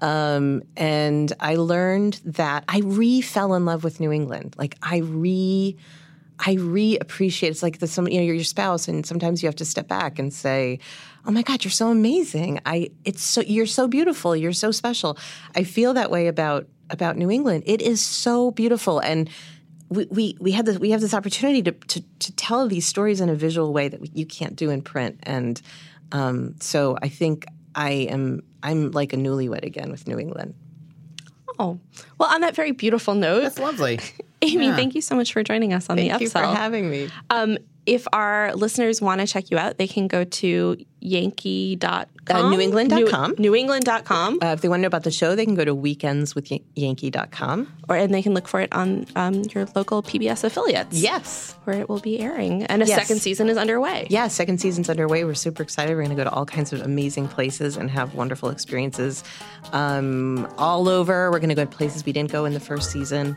S3: Um, and I learned that I re fell in love with New England. Like I re I re appreciate. It's like the some you know you're your spouse, and sometimes you have to step back and say, "Oh my God, you're so amazing! I it's so you're so beautiful. You're so special." I feel that way about about New England. It is so beautiful, and we we, we had this we have this opportunity to, to to tell these stories in a visual way that we, you can't do in print, and um, so I think I am I'm like a newlywed again with New England.
S1: Oh, well, on that very beautiful note,
S2: That's lovely. [laughs]
S1: Amy,
S2: Yeah.
S1: thank you so much for joining us on
S3: Thank
S1: the upsell.
S3: Thank you for having me.
S1: Um, if our listeners want to check you out, they can go to yankee.com.
S3: Uh, newengland.com.
S1: New, newengland.com.
S3: Uh, if they want to know about the show, they can go to weekendswithyankee.com.
S1: or and they can look for it on um, your local PBS affiliates.
S3: Yes.
S1: Where it will be airing. And a
S3: Yes.
S1: second season is underway.
S3: Yeah, second season's underway. We're super excited. We're going to go to all kinds of amazing places and have wonderful experiences um, all over. We're going to go to places we didn't go in the first season.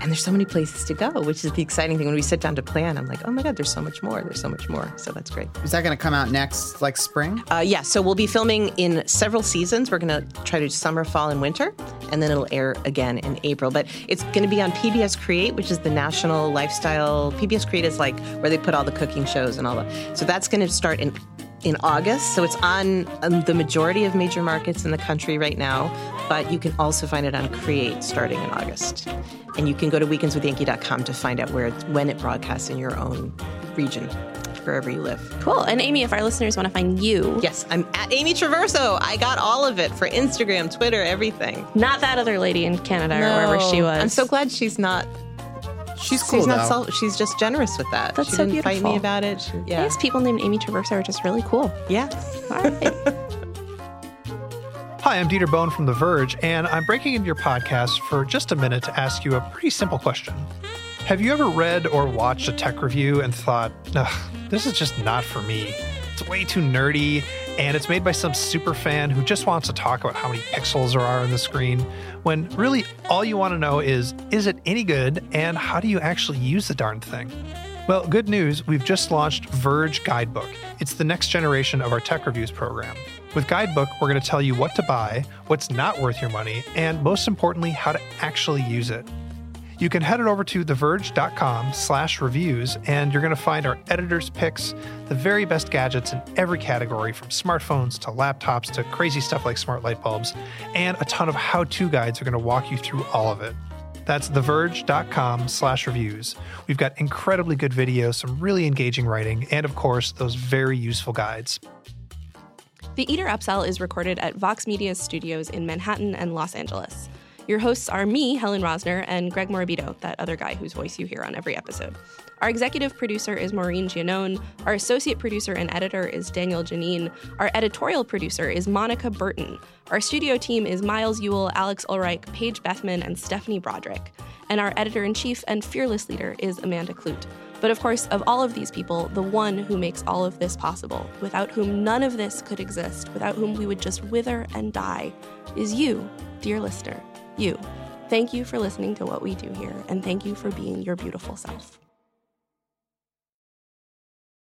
S3: And there's so many places to go, which is the exciting thing. When we sit down to plan, I'm like, oh my God, there's so much more. There's so much more. So that's great.
S2: Is that going to come out next, like spring?
S3: Uh, yeah, so we'll be filming in several seasons. We're going to try to do summer, fall, and winter, and then it'll air again in April. But it's going to be on PBS Create, which is the national lifestyle. PBS Create is like where they put all the cooking shows and all that. So that's going to start in in August. So it's on um, the majority of major markets in the country right now, but you can also find it on Create starting in August. And you can go to weekendswithyankee.com to find out where it's, when it broadcasts in your own region, wherever you live.
S1: Cool. And Amy, if our listeners want to find you,
S3: Yes, I'm at Amy Traverso. I got all of it for Instagram, Twitter, everything.
S1: not that other lady in Canada or wherever she was.
S3: I'm so glad she's not.
S2: She's cool
S3: she's not.
S2: though.
S3: Self, she's just generous with that.
S1: That's
S3: she
S1: so
S3: didn't fight
S1: beautiful.
S3: me about it. She, yeah.
S1: Yes, people named Amy Traverso are just really cool.
S3: Yeah.
S1: All right. [laughs]
S5: Hi, I'm Dieter Bohn from The Verge, and I'm breaking into your podcast for just a minute to ask you a pretty simple question. Have you ever read or watched a tech review and thought, Ugh, this is just not for me? It's way too nerdy, and it's made by some super fan who just wants to talk about how many pixels there are on the screen, when really all you want to know is, is it any good, and how do you actually use the darn thing? Well, good news, we've just launched Verge Guidebook. It's the next generation of our tech reviews program. With Guidebook, we're going to tell you what to buy, what's not worth your money, and most importantly, how to actually use it. You can head it over to theverge.com slash reviews, and you're going to find our editor's picks, the very best gadgets in every category from smartphones to laptops to crazy stuff like smart light bulbs, and a ton of how-to guides are going to walk you through all of it. That's theverge.com slash reviews. We've got incredibly good videos, some really engaging writing, and of course, those very useful guides.
S1: The Eater Upsell is recorded at Vox Media Studios in Manhattan and Los Angeles. Your hosts are me, Helen Rosner, and Greg Morabito, that other guy whose voice you hear on every episode. Our executive producer is Maureen Giannone. Our associate producer and editor is Daniel Janine. Our editorial producer is Monica Burton. Our studio team is Miles Ewell, Alex Ulreich, Paige Bethman, and Stephanie Broderick. And our editor in chief and fearless leader is Amanda Kludt. But of course, of all of these people, the one who makes all of this possible, without whom none of this could exist, without whom we would just wither and die, is you, dear listener. You. Thank you for listening to what we do here, and thank you for being your beautiful self.